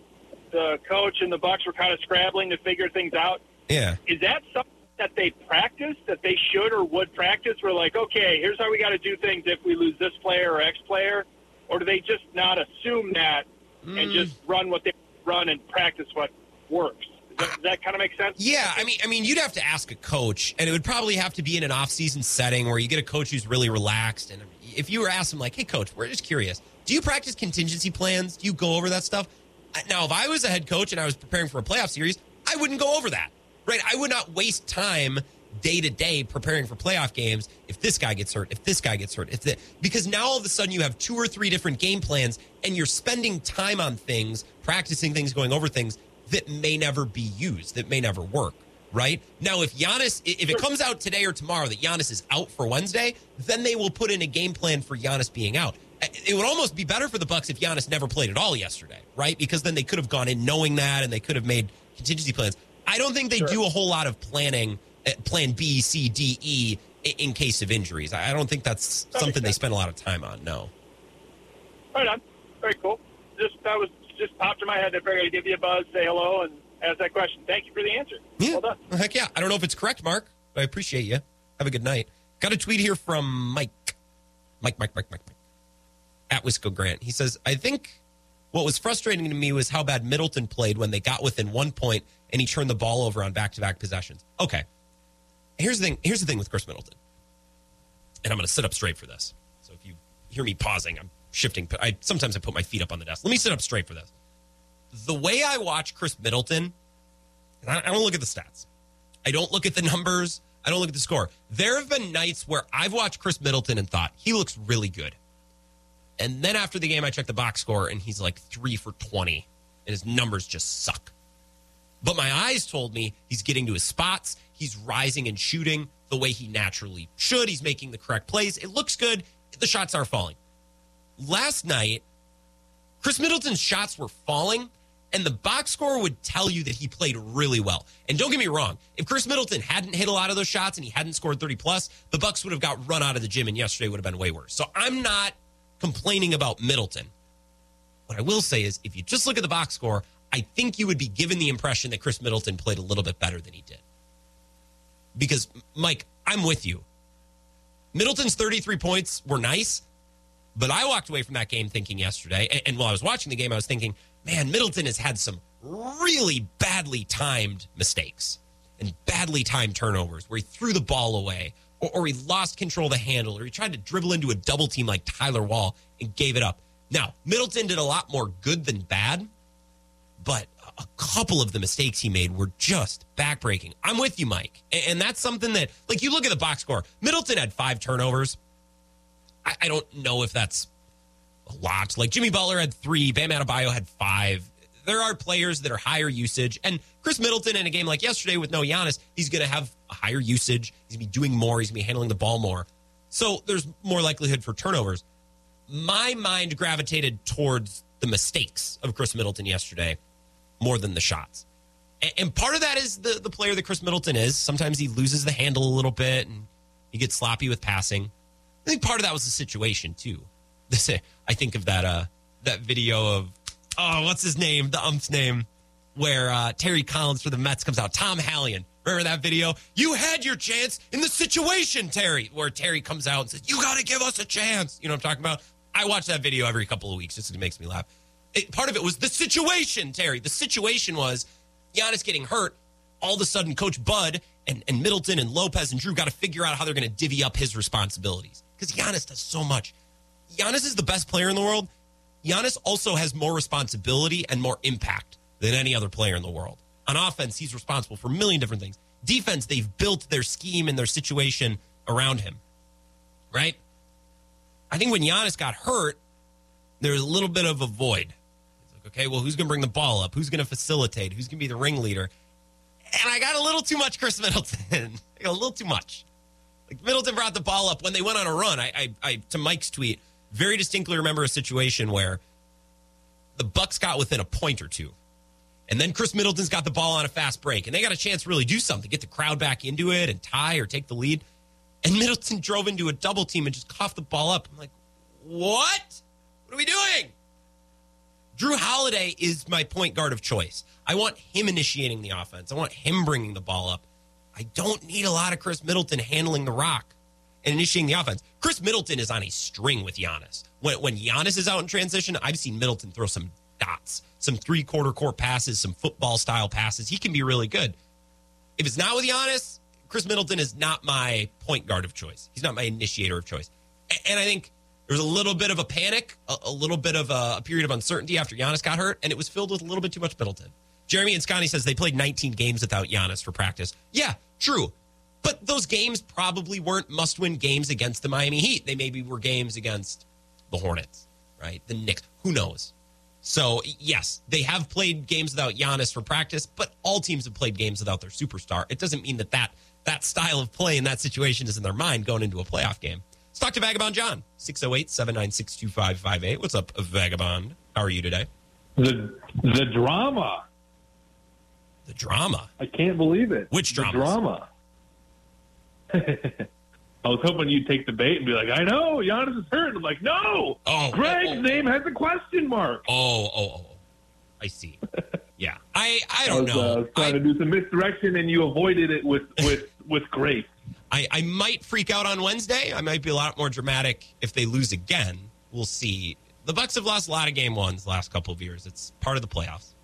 the coach and the Bucks were kind of scrambling to figure things out. Yeah. Is that something that they practice, that they should or would practice? We're like, okay, here's how we got to do things if we lose this player or X player, or do they just not assume that Mm. and just run what they run and practice what works? Does that, does that kind of make sense? Yeah, I mean, I mean, you'd have to ask a coach, and it would probably have to be in an off-season setting where you get a coach who's really relaxed. And if you were asked him, like, "Hey, coach, we're just curious. Do you practice contingency plans? Do you go over that stuff?" Now, if I was a head coach and I was preparing for a playoff series, I wouldn't go over that. Right? I would not waste time day to day preparing for playoff games. If this guy gets hurt, if this guy gets hurt, if the, because now all of a sudden you have two or three different game plans and you're spending time on things, practicing things, going over things that may never be used, that may never work. Right now, if Giannis, if it comes out today or tomorrow that Giannis is out for Wednesday, then they will put in a game plan for Giannis being out. It would almost be better for the Bucks if Giannis never played at all yesterday, right? Because then they could have gone in knowing that, and they could have made contingency plans. I don't think they sure. do a whole lot of planning, uh, plan B, C, D, E in case of injuries. I don't think that's that something they spend a lot of time on. No. Right on. Very cool. Just that was just popped in my head. I figured I'd give you a buzz, say hello, and ask that question. Thank you for the answer. Yeah. Well done. Heck yeah. I don't know if it's correct, Mark, but I appreciate you. Have a good night. Got a tweet here from Mike. Mike, Mike, Mike, Mike, Mike. At Wisco Grant. He says, I think what was frustrating to me was how bad Middleton played when they got within one point and he turned the ball over on back to back possessions. Okay. Here's the thing. Here's the thing with Khris Middleton. And I'm going to sit up straight for this. So if you hear me pausing, I'm shifting. I sometimes I put my feet up on the desk. Let me sit up straight for this. The way I watch Khris Middleton, I don't look at the stats. I don't look at the numbers. I don't look at the score. There have been nights where I've watched Khris Middleton and thought he looks really good. And then after the game, I check the box score and he's like three for 20 and his numbers just suck. But my eyes told me he's getting to his spots. He's rising and shooting the way he naturally should. He's making the correct plays. It looks good. The shots are falling. Last night, Khris Middleton's shots were falling, and the box score would tell you that he played really well. And don't get me wrong, if Khris Middleton hadn't hit a lot of those shots and he hadn't scored 30 plus, the Bucks would have got run out of the gym and yesterday would have been way worse. So I'm not complaining about Middleton. What I will say is if you just look at the box score, I think you would be given the impression that Khris Middleton played a little bit better than he did. Because, Mike, I'm with you. Middleton's 33 points were nice, but I walked away from that game thinking yesterday, and, and while I was watching the game, I was thinking, man, Middleton has had some really badly timed mistakes and badly timed turnovers where he threw the ball away or, or, he lost control of the handle or he tried to dribble into a double team like Tyler Wall and gave it up. Now, Middleton did a lot more good than bad, but a couple of the mistakes he made were just backbreaking. I'm with you, Mike. And that's something that, like, you look at the box score, Middleton had five turnovers. I, I don't know if that's a lot. Like, Jimmy Butler had three, Bam Adebayo had five. There are players that are higher usage. And Khris Middleton in a game like yesterday with no Giannis, he's going to have a higher usage. He's going to be doing more. He's going to be handling the ball more. So there's more likelihood for turnovers. My mind gravitated towards the mistakes of Khris Middleton yesterday more than the shots. And part of that is the, the player that Khris Middleton is. Sometimes he loses the handle a little bit and he gets sloppy with passing. I think part of that was the situation too. I think of that uh that video of oh what's his name the ump's name where uh, Terry Collins for the Mets comes out Tom Hallion. Remember that video? You had your chance in the situation, Terry, where Terry comes out and says, You got to give us a chance. You know what I'm talking about? I watch that video every couple of weeks just it makes me laugh it, part of it was the situation, Terry. The situation was Giannis getting hurt. All of a sudden, Coach Bud and, and Middleton and Lopez and Jrue got to figure out how they're going to divvy up his responsibilities because Giannis does so much. Giannis is the best player in the world. Giannis also has more responsibility and more impact than any other player in the world. On offense, he's responsible for a million different things. Defense, they've built their scheme and their situation around him, right? I think when Giannis got hurt, there was a little bit of a void. Okay, well, who's going to bring the ball up? Who's going to facilitate? Who's going to be the ringleader? And I got a little too much Khris Middleton. a little too much. Like Middleton brought the ball up when they went on a run. I, I, I, to Mike's tweet, very distinctly remember a situation where the Bucks got within a point or two, and then Khris Middleton's got the ball on a fast break, and they got a chance to really do something, get the crowd back into it, and tie or take the lead. And Middleton drove into a double team and just coughed the ball up. I'm like, what? What are we doing? Jrue Holiday is my point guard of choice. I want him initiating the offense. I want him bringing the ball up. I don't need a lot of Khris Middleton handling the rock and initiating the offense. Khris Middleton is on a string with Giannis. When, when Giannis is out in transition, I've seen Middleton throw some dots, some three quarter court passes, some football style passes. He can be really good. If it's not with Giannis, Khris Middleton is not my point guard of choice. He's not my initiator of choice. And I think there was a little bit of a panic, a, little bit of a, period of uncertainty after Giannis got hurt, and it was filled with a little bit too much Middleton. Jeremy and Scotty says they played 19 games without Giannis for practice. Yeah, true. But those games probably weren't must win games against the Miami Heat. They maybe were games against the Hornets, right? The Knicks. Who knows? So, yes, they have played games without Giannis for practice, but all teams have played games without their superstar. It doesn't mean that that, that style of play in that situation is in their mind going into a playoff game. Let's talk to Vagabond John, 608 796 2558. What's up, Vagabond? How are you today? The the drama. The drama. I can't believe it. Which The drama. I was hoping you'd take the bait and be like, I know, Giannis is hurt. I'm like, no. Oh, Greg's oh, oh. name has a question mark. Oh, oh, oh. I see. Yeah. I, I I don't was, know. uh, trying I, to do some misdirection, and you avoided it with with with grace. I, I might freak out on Wednesday. I might be a lot more dramatic if they lose again. We'll see. The Bucks have lost a lot of game ones the last couple of years. It's part of the playoffs.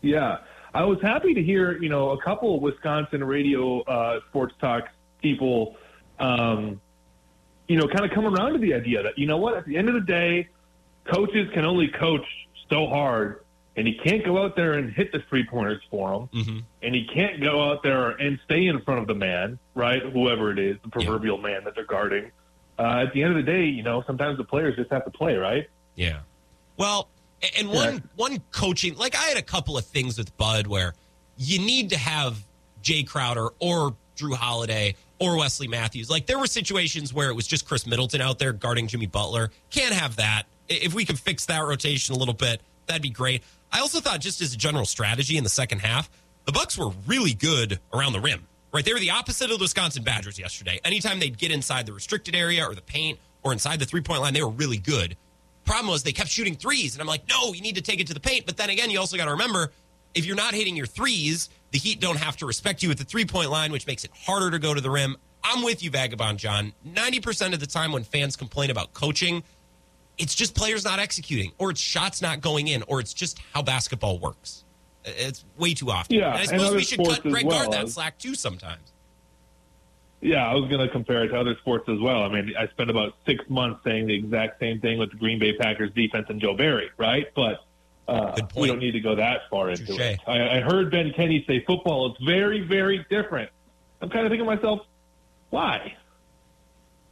Yeah, I was happy to hear you know a couple of Wisconsin radio uh, sports talk people, um, you know, kind of come around to the idea that you know what, at the end of the day, coaches can only coach so hard, and he can't go out there and hit the three pointers for them, Mm-hmm. and he can't go out there and stay in front of the man, right, whoever it is, the proverbial man that they're guarding. Uh, at the end of the day, you know, sometimes the players just have to play, right? Yeah. Well, and one one coaching like I had a couple of things with Bud where you need to have Jae Crowder or Jrue Holiday or Wesley Matthews. Like there were situations where it was just Chris Middleton out there guarding Jimmy Butler. Can't have that. If we can fix that rotation a little bit, that'd be great. I also thought just as a general strategy in the second half, the Bucks were really good around the rim. Right? They were the opposite of the Wisconsin Badgers yesterday. Anytime they'd get inside the restricted area or the paint or inside the three-point line, they were really good problem was they kept shooting threes and i'm like no you need to take it to the paint. But then again you also got to remember if you're not hitting your threes the heat don't have to respect you at the three point line which makes it harder to go to the rim. I'm with you vagabond john. 90% of the time when fans complain about coaching it's just players not executing or it's shots not going in or it's just how basketball works. It's way too often. Yeah, and i suppose other we should cut greg well. guard that slack too sometimes Yeah, I was going to compare it to other sports as well. I mean, I spent about six months saying the exact same thing with the Green Bay Packers defense and Joe Barry, right? But uh, we don't need to go that far into it. I, I heard Ben Kenny say football is very, very different. I'm kind of thinking to myself, why?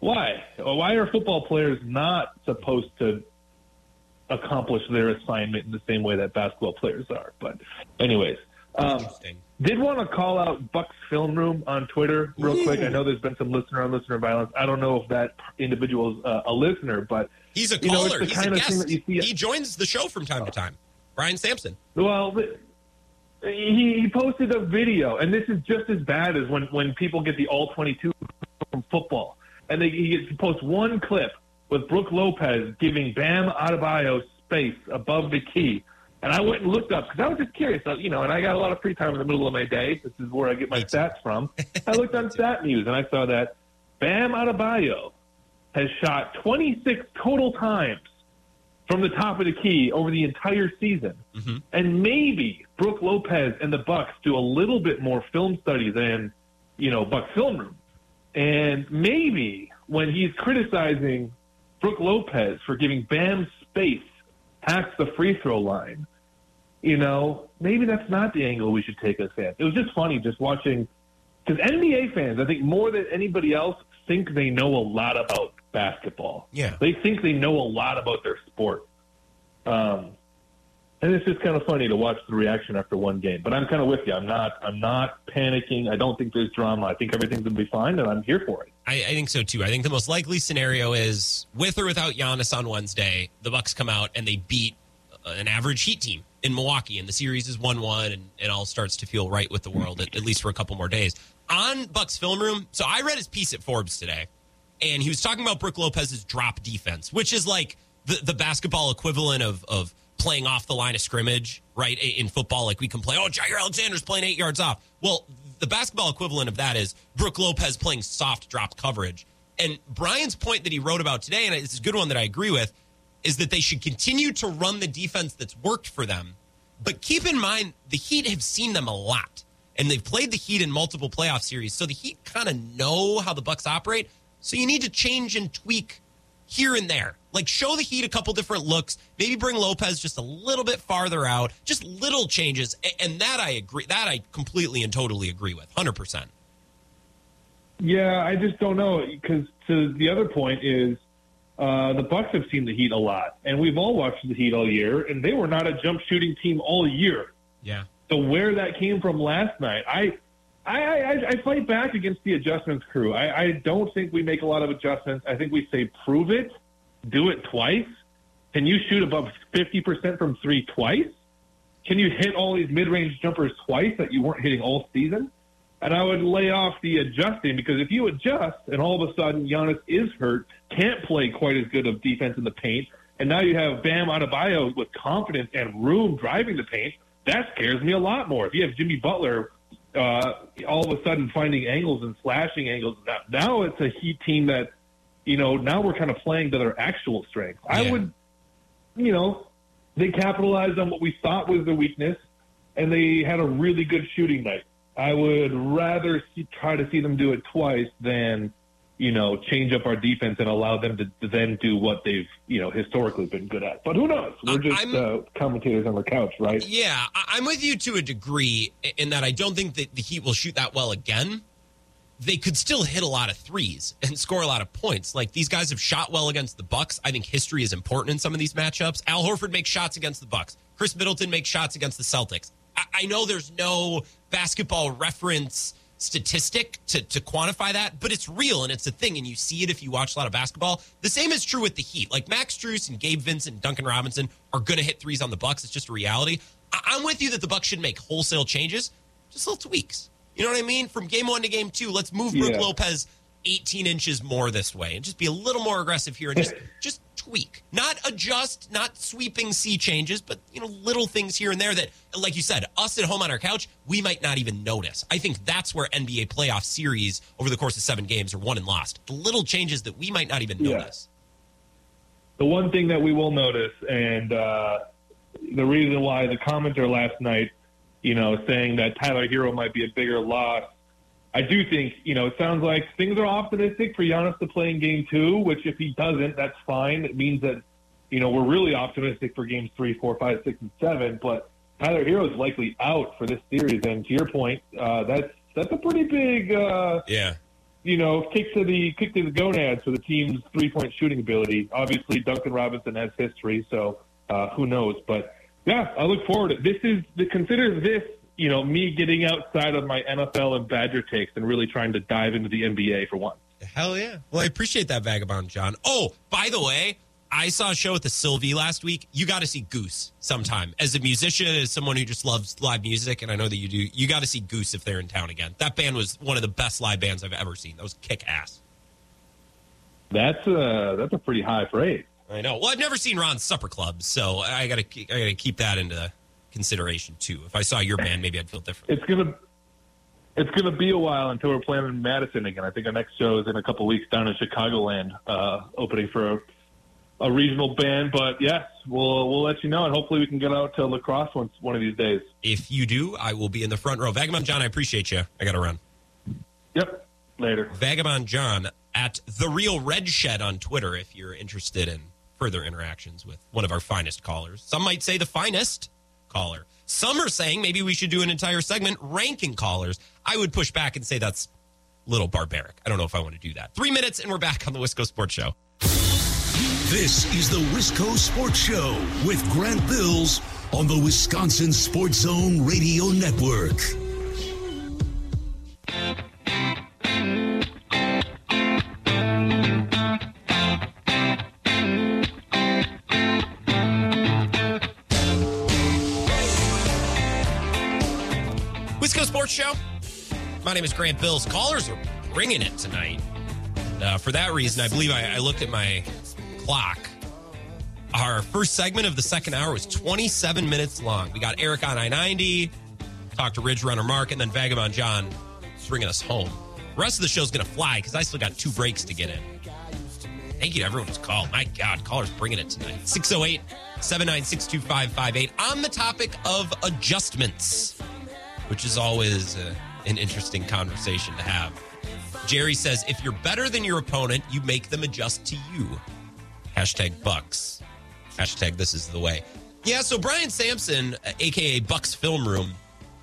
Why? Why are football players not supposed to accomplish their assignment in the same way that basketball players are? But, anyways. Um, interesting did want to call out Buck's Film Room on Twitter real quick. I know there's been some listener on listener violence. I don't know if that individual is uh, a listener, but he's a you know, caller he's a guest that you see- he joins the show from time to time brian sampson well, he, he posted a video, and this is just as bad as when when people get the all 22 from football, and they he gets- posts one clip with Brook Lopez giving Bam Adebayo space above the key. And I went and looked up because I was just curious, uh, you know, and I got a lot of free time in the middle of my day. This is where I get my stats from. I looked on StatMuse and I saw that Bam Adebayo has shot 26 total times from the top of the key over the entire season. And maybe Brook Lopez and the Bucks do a little bit more film study than, you know, Buck Film Room. And maybe when he's criticizing Brook Lopez for giving Bam space past the free throw line, you know, maybe that's not the angle we should take as fans. It was just funny just watching because NBA fans, I think more than anybody else, think they know a lot about basketball. Yeah. They think they know a lot about their sport. Um, and it's just kind of funny to watch the reaction after one game. But I'm kind of with you. I'm not. I'm not panicking. I don't think there's drama. I think everything's gonna be fine, and I'm here for it. I, I think so too. I think the most likely scenario is with or without Giannis on Wednesday, the Bucks come out and they beat an average Heat team in Milwaukee, and the series is one-one, and it all starts to feel right with the world at, at least for a couple more days. On Bucks film room, so I read his piece at Forbes today, and he was talking about Brook Lopez's drop defense, which is like the, the basketball equivalent of of playing off the line of scrimmage, right? In football, like we can play, oh, Jaire Alexander's playing eight yards off. Well, the basketball equivalent of that is Brook Lopez playing soft drop coverage. And Brian's point that he wrote about today, and it's a good one that I agree with, is that they should continue to run the defense that's worked for them. But keep in mind, the Heat have seen them a lot, and they've played the Heat in multiple playoff series. So the Heat kind of know how the Bucks operate. So you need to change and tweak here and there. Like show the Heat a couple different looks. Maybe bring Lopez just a little bit farther out. Just little changes, and that I agree. That I completely and totally agree with, hundred percent. Yeah, I just don't know because to the other point is uh, the Bucks have seen the Heat a lot, and we've all watched the Heat all year, and they were not a jump shooting team all year. Yeah. So where that came from last night, I, I, I, I fight back against the adjustments crew. I, I don't think we make a lot of adjustments. I think we say prove it, do it twice. Can you shoot above fifty percent from three twice? Can you hit all these mid-range jumpers twice that you weren't hitting all season? And I would lay off the adjusting because if you adjust and all of a sudden Giannis is hurt, can't play quite as good of defense in the paint, and now you have Bam Adebayo with confidence and room driving the paint, that scares me a lot more. If you have Jimmy Butler uh, all of a sudden finding angles and slashing angles, now it's a Heat team that, you know, now we're kind of playing to their actual strength. I would, you know, they capitalized on what we thought was the weakness, and they had a really good shooting night. I would rather see, try to see them do it twice than, you know, change up our defense and allow them to, then do what they've, you know, historically been good at. But who knows? We're just uh, commentators on the couch, right? Yeah, I'm with you to a degree in that I don't think that the Heat will shoot that well again. They could still hit a lot of threes and score a lot of points. Like these guys have shot well against the Bucks. I think history is important in some of these matchups. Al Horford makes shots against the Bucks. Khris Middleton makes shots against the Celtics. I, I know there's no basketball reference statistic to, to quantify that, but it's real and it's a thing, and you see it if you watch a lot of basketball. The same is true with the Heat. Like Max Strus and Gabe Vincent and Duncan Robinson are going to hit threes on the Bucks. It's just a reality. I, I'm with you that the Bucks should make wholesale changes, just little tweaks. You know what I mean? From game one to game two, let's move Brook Yeah. Lopez 18 inches more this way and just be a little more aggressive here and just just tweak. Not adjust not sweeping sea changes but you know little things here and there that like you said us at home on our couch we might not even notice. I think that's where nba playoff series over the course of seven games are won and lost. The little changes that we might not even Yeah. notice. The one thing that we will notice, and uh, the reason why the commenter last night, you know, saying that Tyler Herro might be a bigger loss, I do think, you know, it sounds like things are optimistic for Giannis to play in game two, which if he doesn't, that's fine. It means that, you know, we're really optimistic for games three, four, five, six, and seven, but Tyler Herro is likely out for this series. And to your point, uh, that's, that's a pretty big, uh, yeah you know, kick to the kick to the gonads for the team's three point shooting ability. Obviously, Duncan Robinson has history, so uh, who knows? But yeah, I look forward. to it. This is consider this, you know, me getting outside of my NFL and Badger takes and really trying to dive into the NBA for once. Hell yeah. Well, I appreciate that, Vagabond John. Oh, by the way, I saw a show with the Sylvee last week. You got to see Goose sometime. As a musician, as someone who just loves live music, and I know that you do, you got to see Goose if they're in town again. That band was one of the best live bands I've ever seen. That was kick ass. That's a that's a pretty high praise. I know. Well, I've never seen Ron's Supper Club, so I got to I got to keep that into consideration too. If I saw your band, maybe I'd feel different. It's gonna it's gonna be a while until we're playing in Madison again. I think our next show is in a couple weeks down in Chicagoland, uh, opening for a, a regional band. But yes, we'll we'll let you know, and hopefully we can get out to La Crosse once one of these days. If you do, I will be in the front row. Vagabond John, I appreciate you. I got to run. Yep. Later. Vagabond John at the Real Red Shed on Twitter if you're interested in further interactions with one of our finest callers. Some might say the finest caller. Some are saying maybe we should do an entire segment ranking callers. I would push back and say that's a little barbaric. I don't know if I want to do that. Three minutes and we're back on the Wisco Sports Show. This is the Wisco Sports Show with Grant Bills on the Wisconsin Sports Zone Radio Network. Sports Show. My name is Grant Bills. Callers are bringing it tonight. Uh, for that reason, I believe I, I looked at my clock. Our first segment of the second hour was 27 minutes long. We got Eric on I 90, talked to Ridge Runner Mark, and then Vagabond John bringing us home. The rest of the show's going to fly because I still got two breaks to get in. Thank you to everyone who's called. My God, callers bringing it tonight. 608 796 2558 on the topic of adjustments, which is always uh, an interesting conversation to have. Jerry says, if you're better than your opponent, you make them adjust to you. Hashtag Bucks. Hashtag this is the way. Yeah, so Brian Sampson, uh, aka Bucks Film Room,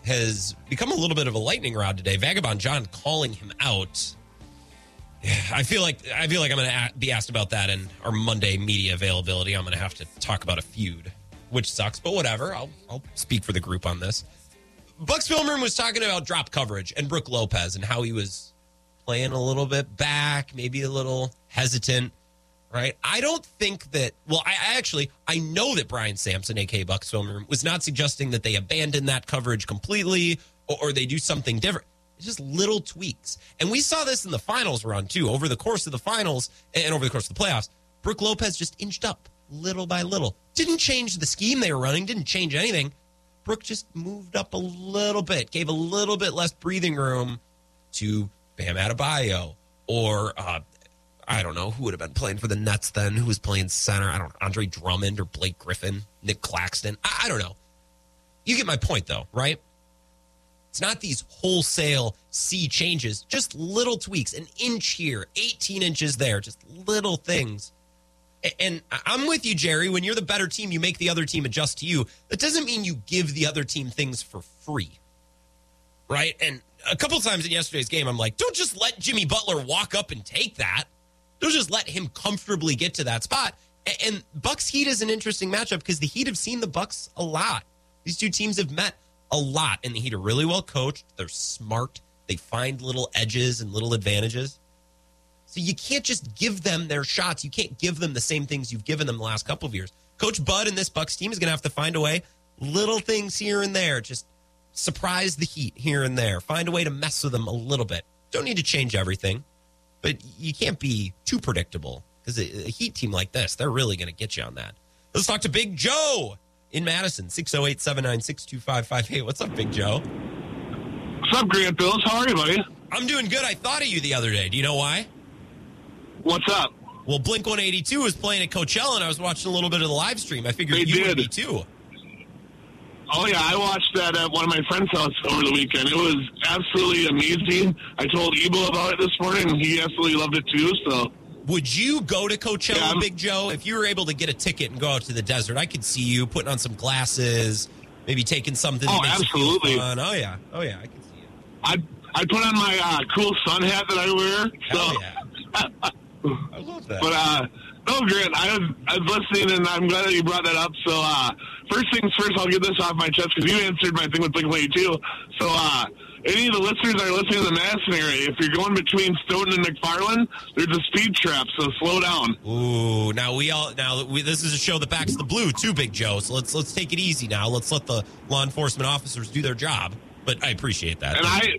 has become a little bit of a lightning rod today. Vagabond John calling him out I feel like I feel like I'm going to be asked about that in our Monday media availability. I'm going to have to talk about a feud, which sucks, but whatever. I'll I'll speak for the group on this. Bucks film room was talking about drop coverage and Brook Lopez and how he was playing a little bit back, maybe a little hesitant. Right? I don't think that. Well, I, actually I know that Brian Sampson, aka Bucks room, was not suggesting that they abandon that coverage completely or, or they do something different. It's just little tweaks. And we saw this in the finals run too. Over the course of the finals and over the course of the playoffs, Brook Lopez just inched up little by little. Didn't change the scheme they were running, didn't change anything. Brook just moved up a little bit, gave a little bit less breathing room to Bam Adebayo or uh, I don't know who would have been playing for the Nets then. Who was playing center? I don't know. Andre Drummond or Blake Griffin, Nic Claxton. I, I don't know. You get my point though, right? It's not these wholesale sea changes, just little tweaks, an inch here, 18 inches there, just little things. And I'm with you, Jerry. When you're the better team, you make the other team adjust to you. That doesn't mean you give the other team things for free. Right? And a couple times in yesterday's game, I'm like, don't just let Jimmy Butler walk up and take that. Don't just let him comfortably get to that spot. And Bucks Heat is an interesting matchup because the Heat have seen the Bucks a lot. These two teams have met a lot, and the Heat are really well coached. They're smart. They find little edges and little advantages. So you can't just give them their shots. You can't give them the same things you've given them the last couple of years. Coach Bud and this Bucks team is going to have to find a way, little things here and there, just surprise the Heat here and there. Find a way to mess with them a little bit. Don't need to change everything, but you can't be too predictable because a, Heat team like this, they're really going to get you on that. Let's talk to Big Joe in Madison, 608 796 2558. What's up, Big Joe? What's up, Grant Bills? How are you, buddy? I'm doing good. I thought of you the other day. Do you know why? What's up? Well, Blink 182 was playing at Coachella, and I was watching a little bit of the live stream. I figured They you did. would be too. Oh yeah, I watched that at one of my friends' house over the weekend. It was absolutely amazing. I told Ebo about it this morning, and he absolutely loved it too. So Would you go to Coachella, Yeah, Big Joe? If you were able to get a ticket and go out to the desert, I could see you putting on some glasses, maybe taking something. Oh, makes you feel absolutely. Oh yeah, oh yeah, I can see it. I I put on my uh, cool sun hat that I wear. So, yeah, I love that. but uh, no, Grant, I was I was listening, and I'm glad that you brought that up. So uh, first things first, I'll get this off my chest because you answered my thing with Blink 182. So uh, any of the listeners that are listening to the Madison area, if you're going between Stoughton and McFarland, there's a speed trap. So slow down. Ooh, now we all now we, this is a show that backs the blue too, Big Joe. So let's let's take it easy now. Let's let the law enforcement officers do their job. But I appreciate that. And I,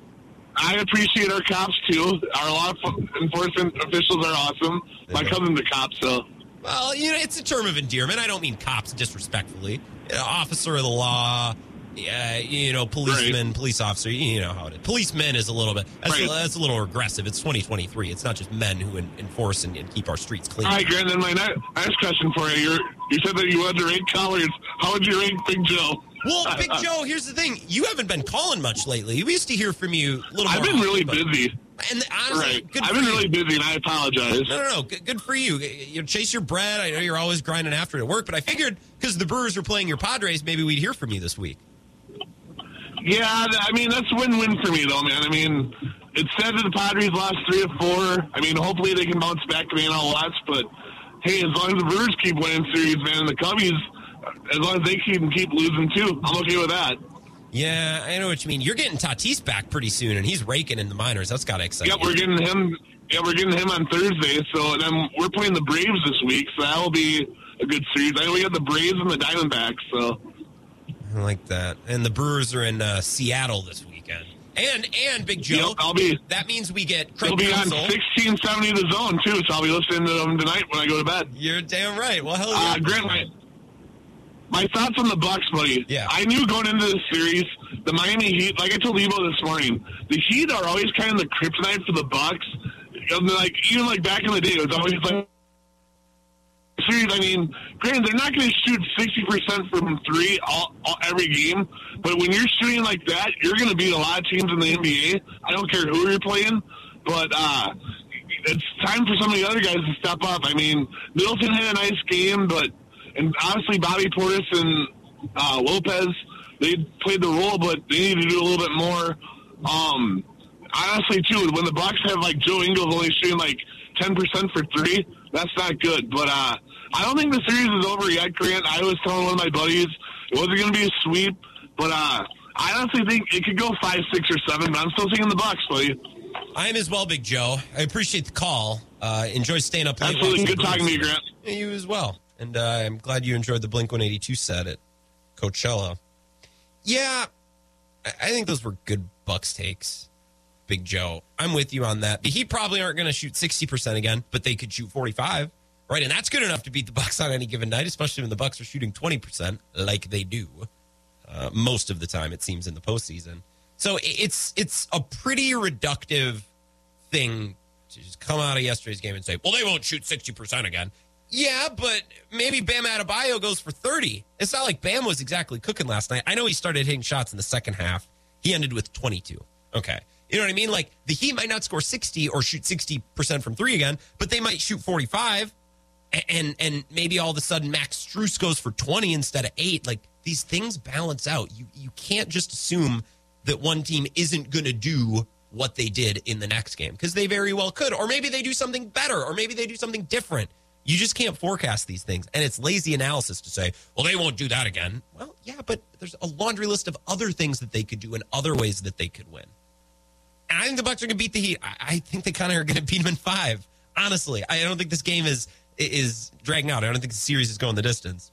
I appreciate our cops too. Our law enforcement officials are awesome. My Yeah. cousin's a cop, so Well, you know, it's a term of endearment. I don't mean cops disrespectfully. You know, officer of the law, uh, you know, policeman, police officer. You know how it is. Policeman is a little bit. That's, Right. that's a little aggressive. It's 2023. It's not just men who en- enforce and, and keep our streets clean. All right, Grant. Then my ne- next question for you: You're, you said that you wanted to rank colors. How would you rank Big Joe? Well, Big Joe, here's the thing. You haven't been calling much lately. We used to hear from you a little I've been really but- busy. And honestly, Right. good I've been you. really busy, and I apologize. No, no, no. Good, good for you. You know, chase your bread. I know you're always grinding after it at work, but I figured because the Brewers are playing your Padres, maybe we'd hear from you this week. Yeah, I mean that's win-win for me, though, man. I mean, it's sad that the Padres lost three of four. I mean, hopefully they can bounce back to the NL West, but hey, as long as the Brewers keep winning series, man, and the Cubbies, as long as they keep keep losing too, I'm okay with that. Yeah, I know what you mean. You're getting Tatis back pretty soon, and he's raking in the minors. That's got to excite you. we're getting him. Yeah, we're getting him on Thursday. So then we're playing the Braves this week, so that will be a good series. I know we got the Braves and the Diamondbacks, so I like that. And the Brewers are in uh, Seattle this weekend. And and Big Joe, Yep, I'll be. that means we get Craig It'll be on Counsell. sixteen seventy the zone too, so I'll be listening to them tonight when I go to bed. You're damn right. Well, hell yeah. Uh, Grant, my, my thoughts on the Bucks, buddy. Yeah. I knew going into this series, the Miami Heat, like I told Evo this morning, the Heat are always kind of the kryptonite for the Bucks. And like even like back in the day, it was always like series. I mean, granted, they're not going to shoot sixty percent from three all, all every game, but when you're shooting like that, you're going to beat a lot of teams in the NBA. I don't care who you're playing, but uh, it's time for some of the other guys to step up. I mean, Middleton had a nice game, but and obviously Bobby Portis and uh, Lopez they played the role, but they need to do a little bit more. Um, honestly, too, when the Bucks have like Joe Ingles only shooting like ten percent for three, that's not good. But uh, I don't think the series is over yet, Grant. I was telling one of my buddies it wasn't going to be a sweep, but uh, I honestly think it could go five, six, or seven. But I'm still thinking the Bucks, buddy. I am as well, Big Joe. I appreciate the call. Uh, enjoy staying up late. Absolutely, good talking to you, Grant. You as well. And uh, I'm glad you enjoyed the Blink 182 set at Coachella. Yeah, I think those were good Bucks takes. Big Joe, I'm with you on that. He probably aren't going to shoot 60% again, but they could shoot 45, right? And that's good enough to beat the Bucks on any given night, especially when the Bucks are shooting 20% like they do uh, most of the time. It seems in the postseason. So it's it's a pretty reductive thing to just come out of yesterday's game and say, well, they won't shoot 60% again. Yeah, but maybe Bam Adebayo goes for 30. It's not like Bam was exactly cooking last night. I know he started hitting shots in the second half. He ended with 22. Okay. You know what I mean? Like the Heat might not score 60 or shoot 60% from three again, but they might shoot 45. And and maybe all of a sudden Max Strus goes for 20 instead of eight. Like these things balance out. You you can't just assume that one team isn't going to do what they did in the next game because they very well could. Or maybe they do something better, or maybe they do something different. You just can't forecast these things. And it's lazy analysis to say, well, they won't do that again. Well, yeah, but there's a laundry list of other things that they could do and other ways that they could win. And I think the Bucks are going to beat the Heat. I think they kind of are going to beat them in five. Honestly, I don't think this game is is dragging out. I don't think the series is going the distance.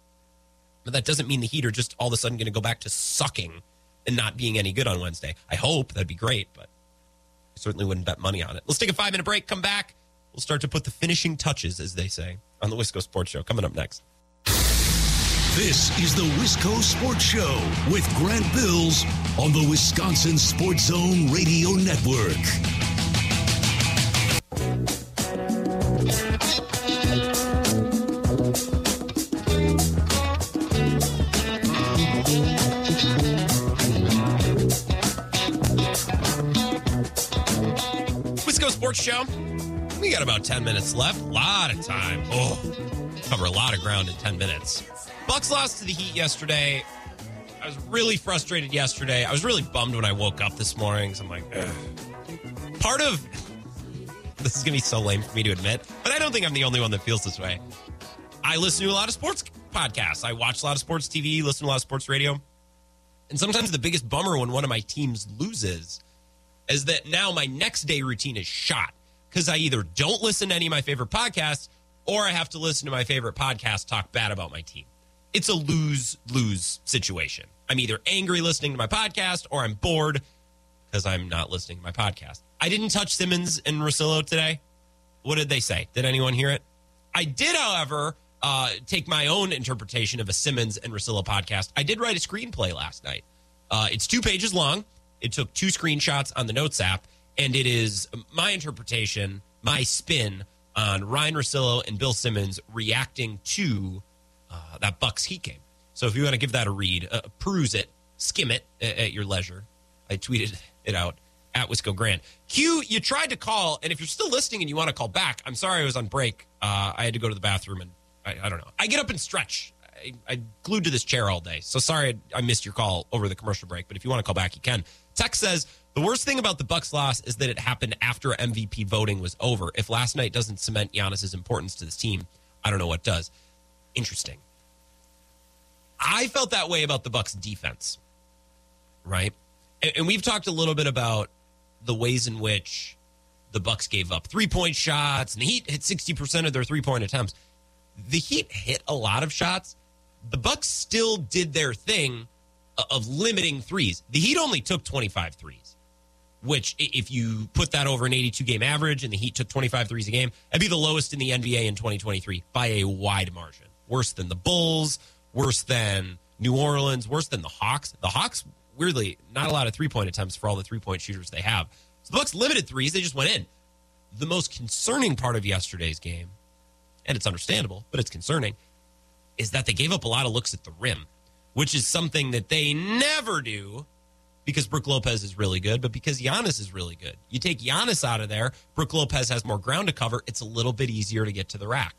But that doesn't mean the Heat are just all of a sudden going to go back to sucking and not being any good on Wednesday. I hope that'd be great, but I certainly wouldn't bet money on it. Let's take a five minute break. Come back. We'll start to put the finishing touches, as they say, on the Wisco Sports Show. Coming up next. This is the Wisco Sports Show with Grant Bills on the Wisconsin Sports Zone Radio Network. Wisco Sports Show. We got about 10 minutes left. A lot of time. Oh, cover a lot of ground in 10 minutes. Bucks lost to the Heat yesterday. I was really frustrated yesterday. I was really bummed when I woke up this morning. So I'm like, Ugh. part of this is going to be so lame for me to admit, but I don't think I'm the only one that feels this way. I listen to a lot of sports podcasts. I watch a lot of sports TV, listen to a lot of sports radio. And sometimes the biggest bummer when one of my teams loses is that now my next day routine is shot because I either don't listen to any of my favorite podcasts or I have to listen to my favorite podcast talk bad about my team. It's a lose lose situation. I'm either angry listening to my podcast or I'm bored because I'm not listening to my podcast. I didn't touch Simmons and Russillo today. What did they say? Did anyone hear it? I did, however, uh, take my own interpretation of a Simmons and Russillo podcast. I did write a screenplay last night. Uh, it's two pages long. It took two screenshots on the Notes app, and it is my interpretation, my spin on Ryan Russillo and Bill Simmons reacting to uh, that Bucks Heat game. So if you want to give that a read, uh, peruse it, skim it at, at your leisure. I tweeted it out at Wisco Grant. Q, you tried to call, and if you're still listening and you want to call back, I'm sorry I was on break. Uh, I had to go to the bathroom, and I, I don't know. I get up and stretch. I, I glued to this chair all day. So sorry I, I missed your call over the commercial break. But if you want to call back, you can. Text says the worst thing about the Bucks loss is that it happened after MVP voting was over. If last night doesn't cement Giannis's importance to this team, I don't know what does. Interesting. I felt that way about the Bucks defense, right? And, and we've talked a little bit about the ways in which the Bucks gave up three point shots, and the Heat hit sixty percent of their three point attempts. The Heat hit a lot of shots. The Bucks still did their thing of limiting threes. The Heat only took 25 threes, which if you put that over an 82 game average and the Heat took 25 threes a game, that'd be the lowest in the NBA in 2023 by a wide margin. Worse than the Bulls, worse than New Orleans, worse than the Hawks. The Hawks, weirdly, not a lot of three point attempts for all the three point shooters they have. So the Bucks limited threes, they just went in. The most concerning part of yesterday's game, and it's understandable, but it's concerning, is that they gave up a lot of looks at the rim, which is something that they never do because Brook Lopez is really good, but because Giannis is really good. You take Giannis out of there, Brook Lopez has more ground to cover. It's a little bit easier to get to the rack.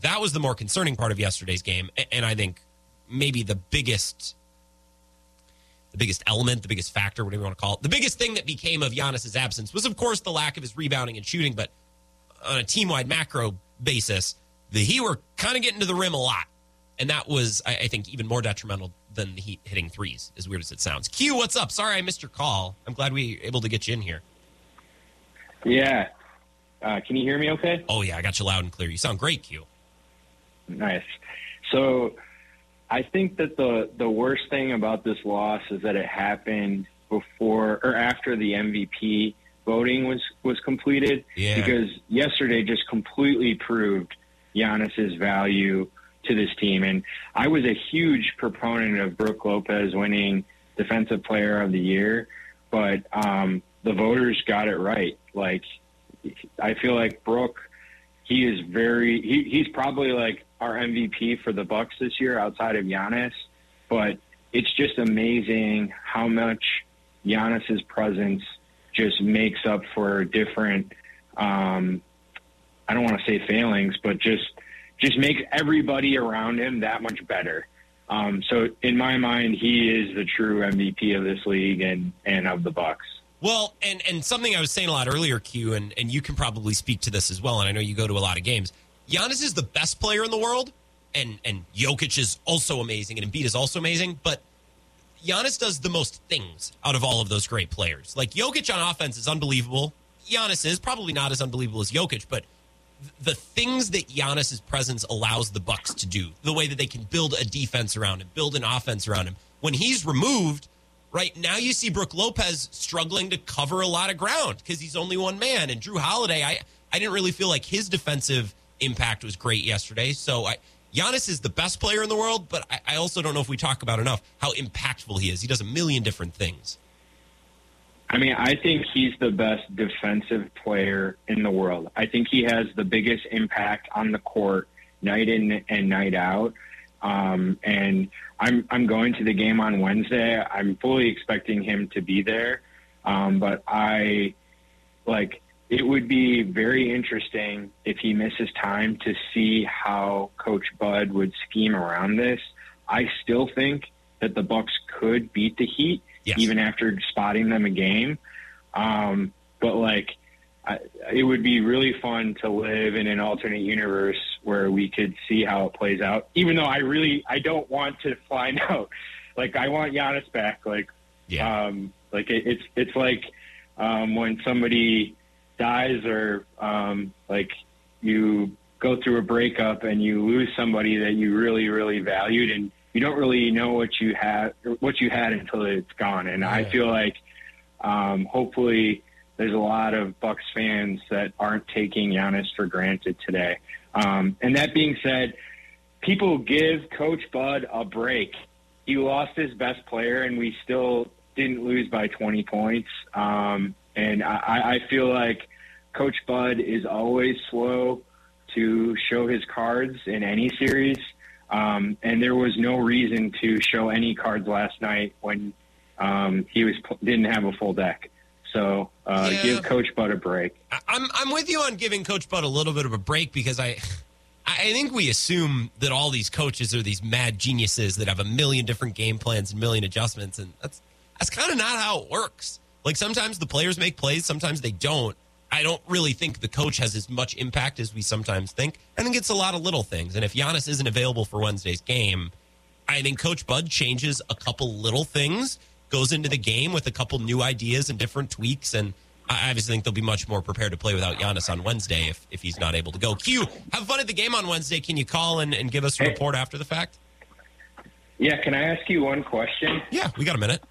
That was the more concerning part of yesterday's game, and I think maybe the biggest the biggest element, the biggest factor, whatever you want to call it. The biggest thing that became of Giannis's absence was, of course, the lack of his rebounding and shooting. But on a team wide macro basis, the Heat were kind of getting to the rim a lot. And that was, I, I think, even more detrimental than the Heat hitting threes, as weird as it sounds. Q, what's up? Sorry I missed your call. I'm glad we were able to get you in here. Yeah. Uh, can you hear me okay? Oh, yeah, I got you loud and clear. You sound great, Q. Nice. So I think that the, the worst thing about this loss is that it happened before or after the MVP voting was, was completed. Yeah. Because yesterday just completely proved Giannis's value to this team. And I was a huge proponent of Brook Lopez winning Defensive Player of the Year, but um, the voters got it right. Like, I feel like Brook, he is very, he, he's probably like our MVP for the Bucks this year outside of Giannis, but it's just amazing how much Giannis's presence just makes up for different, um, I don't want to say failings, but just just makes everybody around him that much better. Um, so in my mind, he is the true MVP of this league and and of the Bucks. Well, and and something I was saying a lot earlier, Q, and, and you can probably speak to this as well. And I know you go to a lot of games. Giannis is the best player in the world, and and Jokic is also amazing, and Embiid is also amazing. But Giannis does the most things out of all of those great players. Like Jokic on offense is unbelievable. Giannis is probably not as unbelievable as Jokic, but the things that Giannis's presence allows the Bucks to do, the way that they can build a defense around him, build an offense around him. When he's removed, right now you see Brook Lopez struggling to cover a lot of ground because he's only one man. And Jrue Holiday, I I didn't really feel like his defensive impact was great yesterday. So I Giannis is the best player in the world, but I, I also don't know if we talk about enough how impactful he is. He does a million different things. I mean, I think he's the best defensive player in the world. I think he has the biggest impact on the court night in and night out. Um, and I'm I'm going to the game on Wednesday. I'm fully expecting him to be there. Um, but I like it would be very interesting if he misses time to see how Coach Bud would scheme around this. I still think that the Bucks could beat the Heat Yes. even after spotting them a game. Um, but like, I, it would be really fun to live in an alternate universe where we could see how it plays out. Even though I really, I don't want to find out. Like, I want Giannis back. Like, Yeah. um, like it, it's it's like um, when somebody dies or um, like you go through a breakup and you lose somebody that you really really valued and you don't really know what you had what you had until it's gone and I feel like um, hopefully there's a lot of Bucks fans that aren't taking Giannis for granted today. Um, and that being said, people give Coach Bud a break. He lost his best player, and we still didn't lose by 20 points. Um, and I, I feel like Coach Bud is always slow to show his cards in any series. Um, and there was no reason to show any cards last night when um, he was didn't have a full deck. So uh, Yeah. give Coach Bud a break. I- I'm I'm with you on giving Coach Bud a little bit of a break because I I think we assume that all these coaches are these mad geniuses that have a million different game plans and million adjustments, and that's that's kind of not how it works. Like sometimes the players make plays, sometimes they don't. I don't really think the coach has as much impact as we sometimes think. I think it's a lot of little things. And if Giannis isn't available for Wednesday's game, I think Coach Bud changes a couple little things, goes into the game with a couple new ideas and different tweaks, and I obviously think they'll be much more prepared to play without Giannis on Wednesday if, if he's not able to go. Q, have fun at the game on Wednesday. Can you call and, and give us a Hey. report after the fact? Yeah, can I ask you one question? Yeah, we got a minute.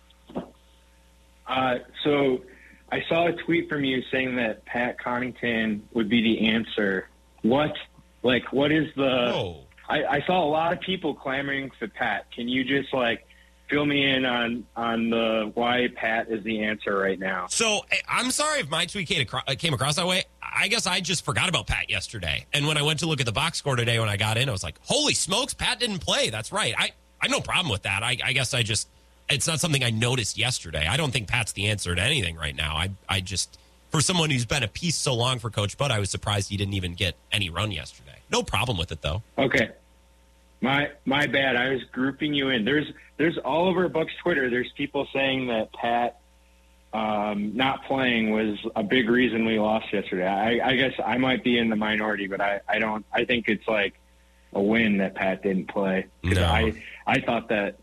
Uh, so I saw a tweet from you saying that Pat Connaughton would be the answer. What, like, what is the? Whoa. I, I saw a lot of people clamoring for Pat. Can you just like fill me in on on the why Pat is the answer right now? So I- I'm sorry if my tweet came across, came across that way. I guess I just forgot about Pat yesterday. And when I went to look at the box score today when I got in, I was like, holy smokes, Pat didn't play. That's right. I, I have no problem with that. I, I guess I just, it's not something I noticed yesterday. I don't think Pat's the answer to anything right now. I, I just, for someone who's been a piece so long for Coach Bud, I was surprised he didn't even get any run yesterday. No problem with it, though. Okay. My my bad. I was grouping you in. There's there's all over Bucks Twitter. There's people saying that Pat um, not playing was a big reason we lost yesterday. I, I guess I might be in the minority, but I, I don't. I think it's like a win that Pat didn't play. No. I I thought that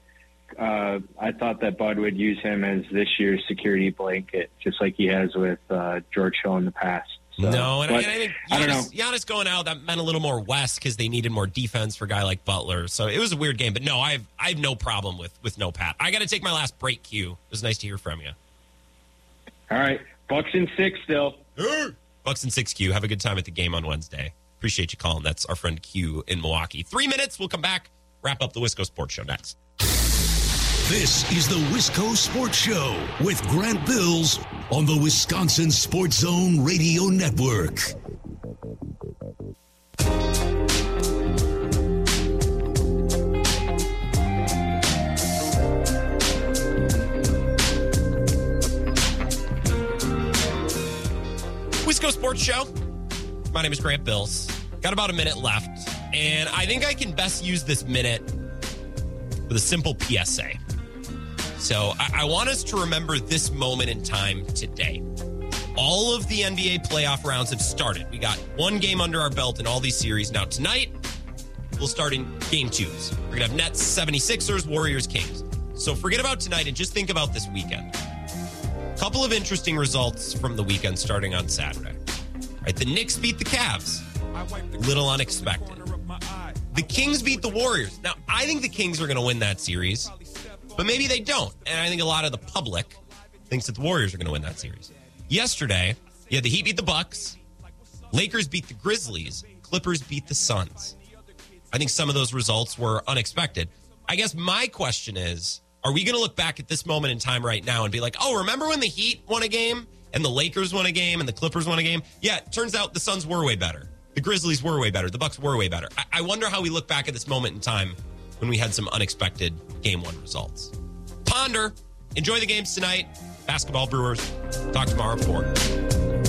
uh, I thought that Bud would use him as this year's security blanket, just like he has with uh, George Hill in the past. So, no, and, I, and I think I don't know. Giannis, Giannis going out that meant a little more Wes because they needed more defense for a guy like Butler. So it was a weird game. But no, I have I have no problem with with no Pat. I got to take my last break. Q. It was nice to hear from you. All right, Bucks in six still. Bucks and six Q. Have a good time at the game on Wednesday. Appreciate you calling. That's our friend Q in Milwaukee. Three minutes. We'll come back. Wrap up the Wisco Sports Show next. This is the Wisco Sports Show with Grant Bills on the Wisconsin Sports Zone Radio Network. Wisco Sports Show. My name is Grant Bills. Got about a minute left, and I think I can best use this minute with a simple PSA. So I, I want us to remember this moment in time today. All of the NBA playoff rounds have started. We got one game under our belt in all these series. Now, tonight, we'll start in game twos. We're going to have Nets, 76ers, Warriors, Kings. So forget about tonight and just think about this weekend. A Couple of interesting results from the weekend starting on Saturday. Right, the Knicks beat the Cavs. Little unexpected. The Kings beat the Warriors. Now, I think the Kings are going to win that series, but maybe they don't. And I think a lot of the public thinks that the Warriors are going to win that series. Yesterday, yeah, the Heat beat the Bucks, Lakers beat the Grizzlies, Clippers beat the Suns. I think some of those results were unexpected. I guess my question is are we going to look back at this moment in time right now and be like, oh, remember when the Heat won a game and the Lakers won a game and the Clippers won a game? Yeah, turns out the Suns were way better. The Grizzlies were way better. The Bucks were way better. I, I wonder how we look back at this moment in time when we had some unexpected game one results. Ponder. Enjoy the games tonight. Basketball Brewers. Talk tomorrow 4.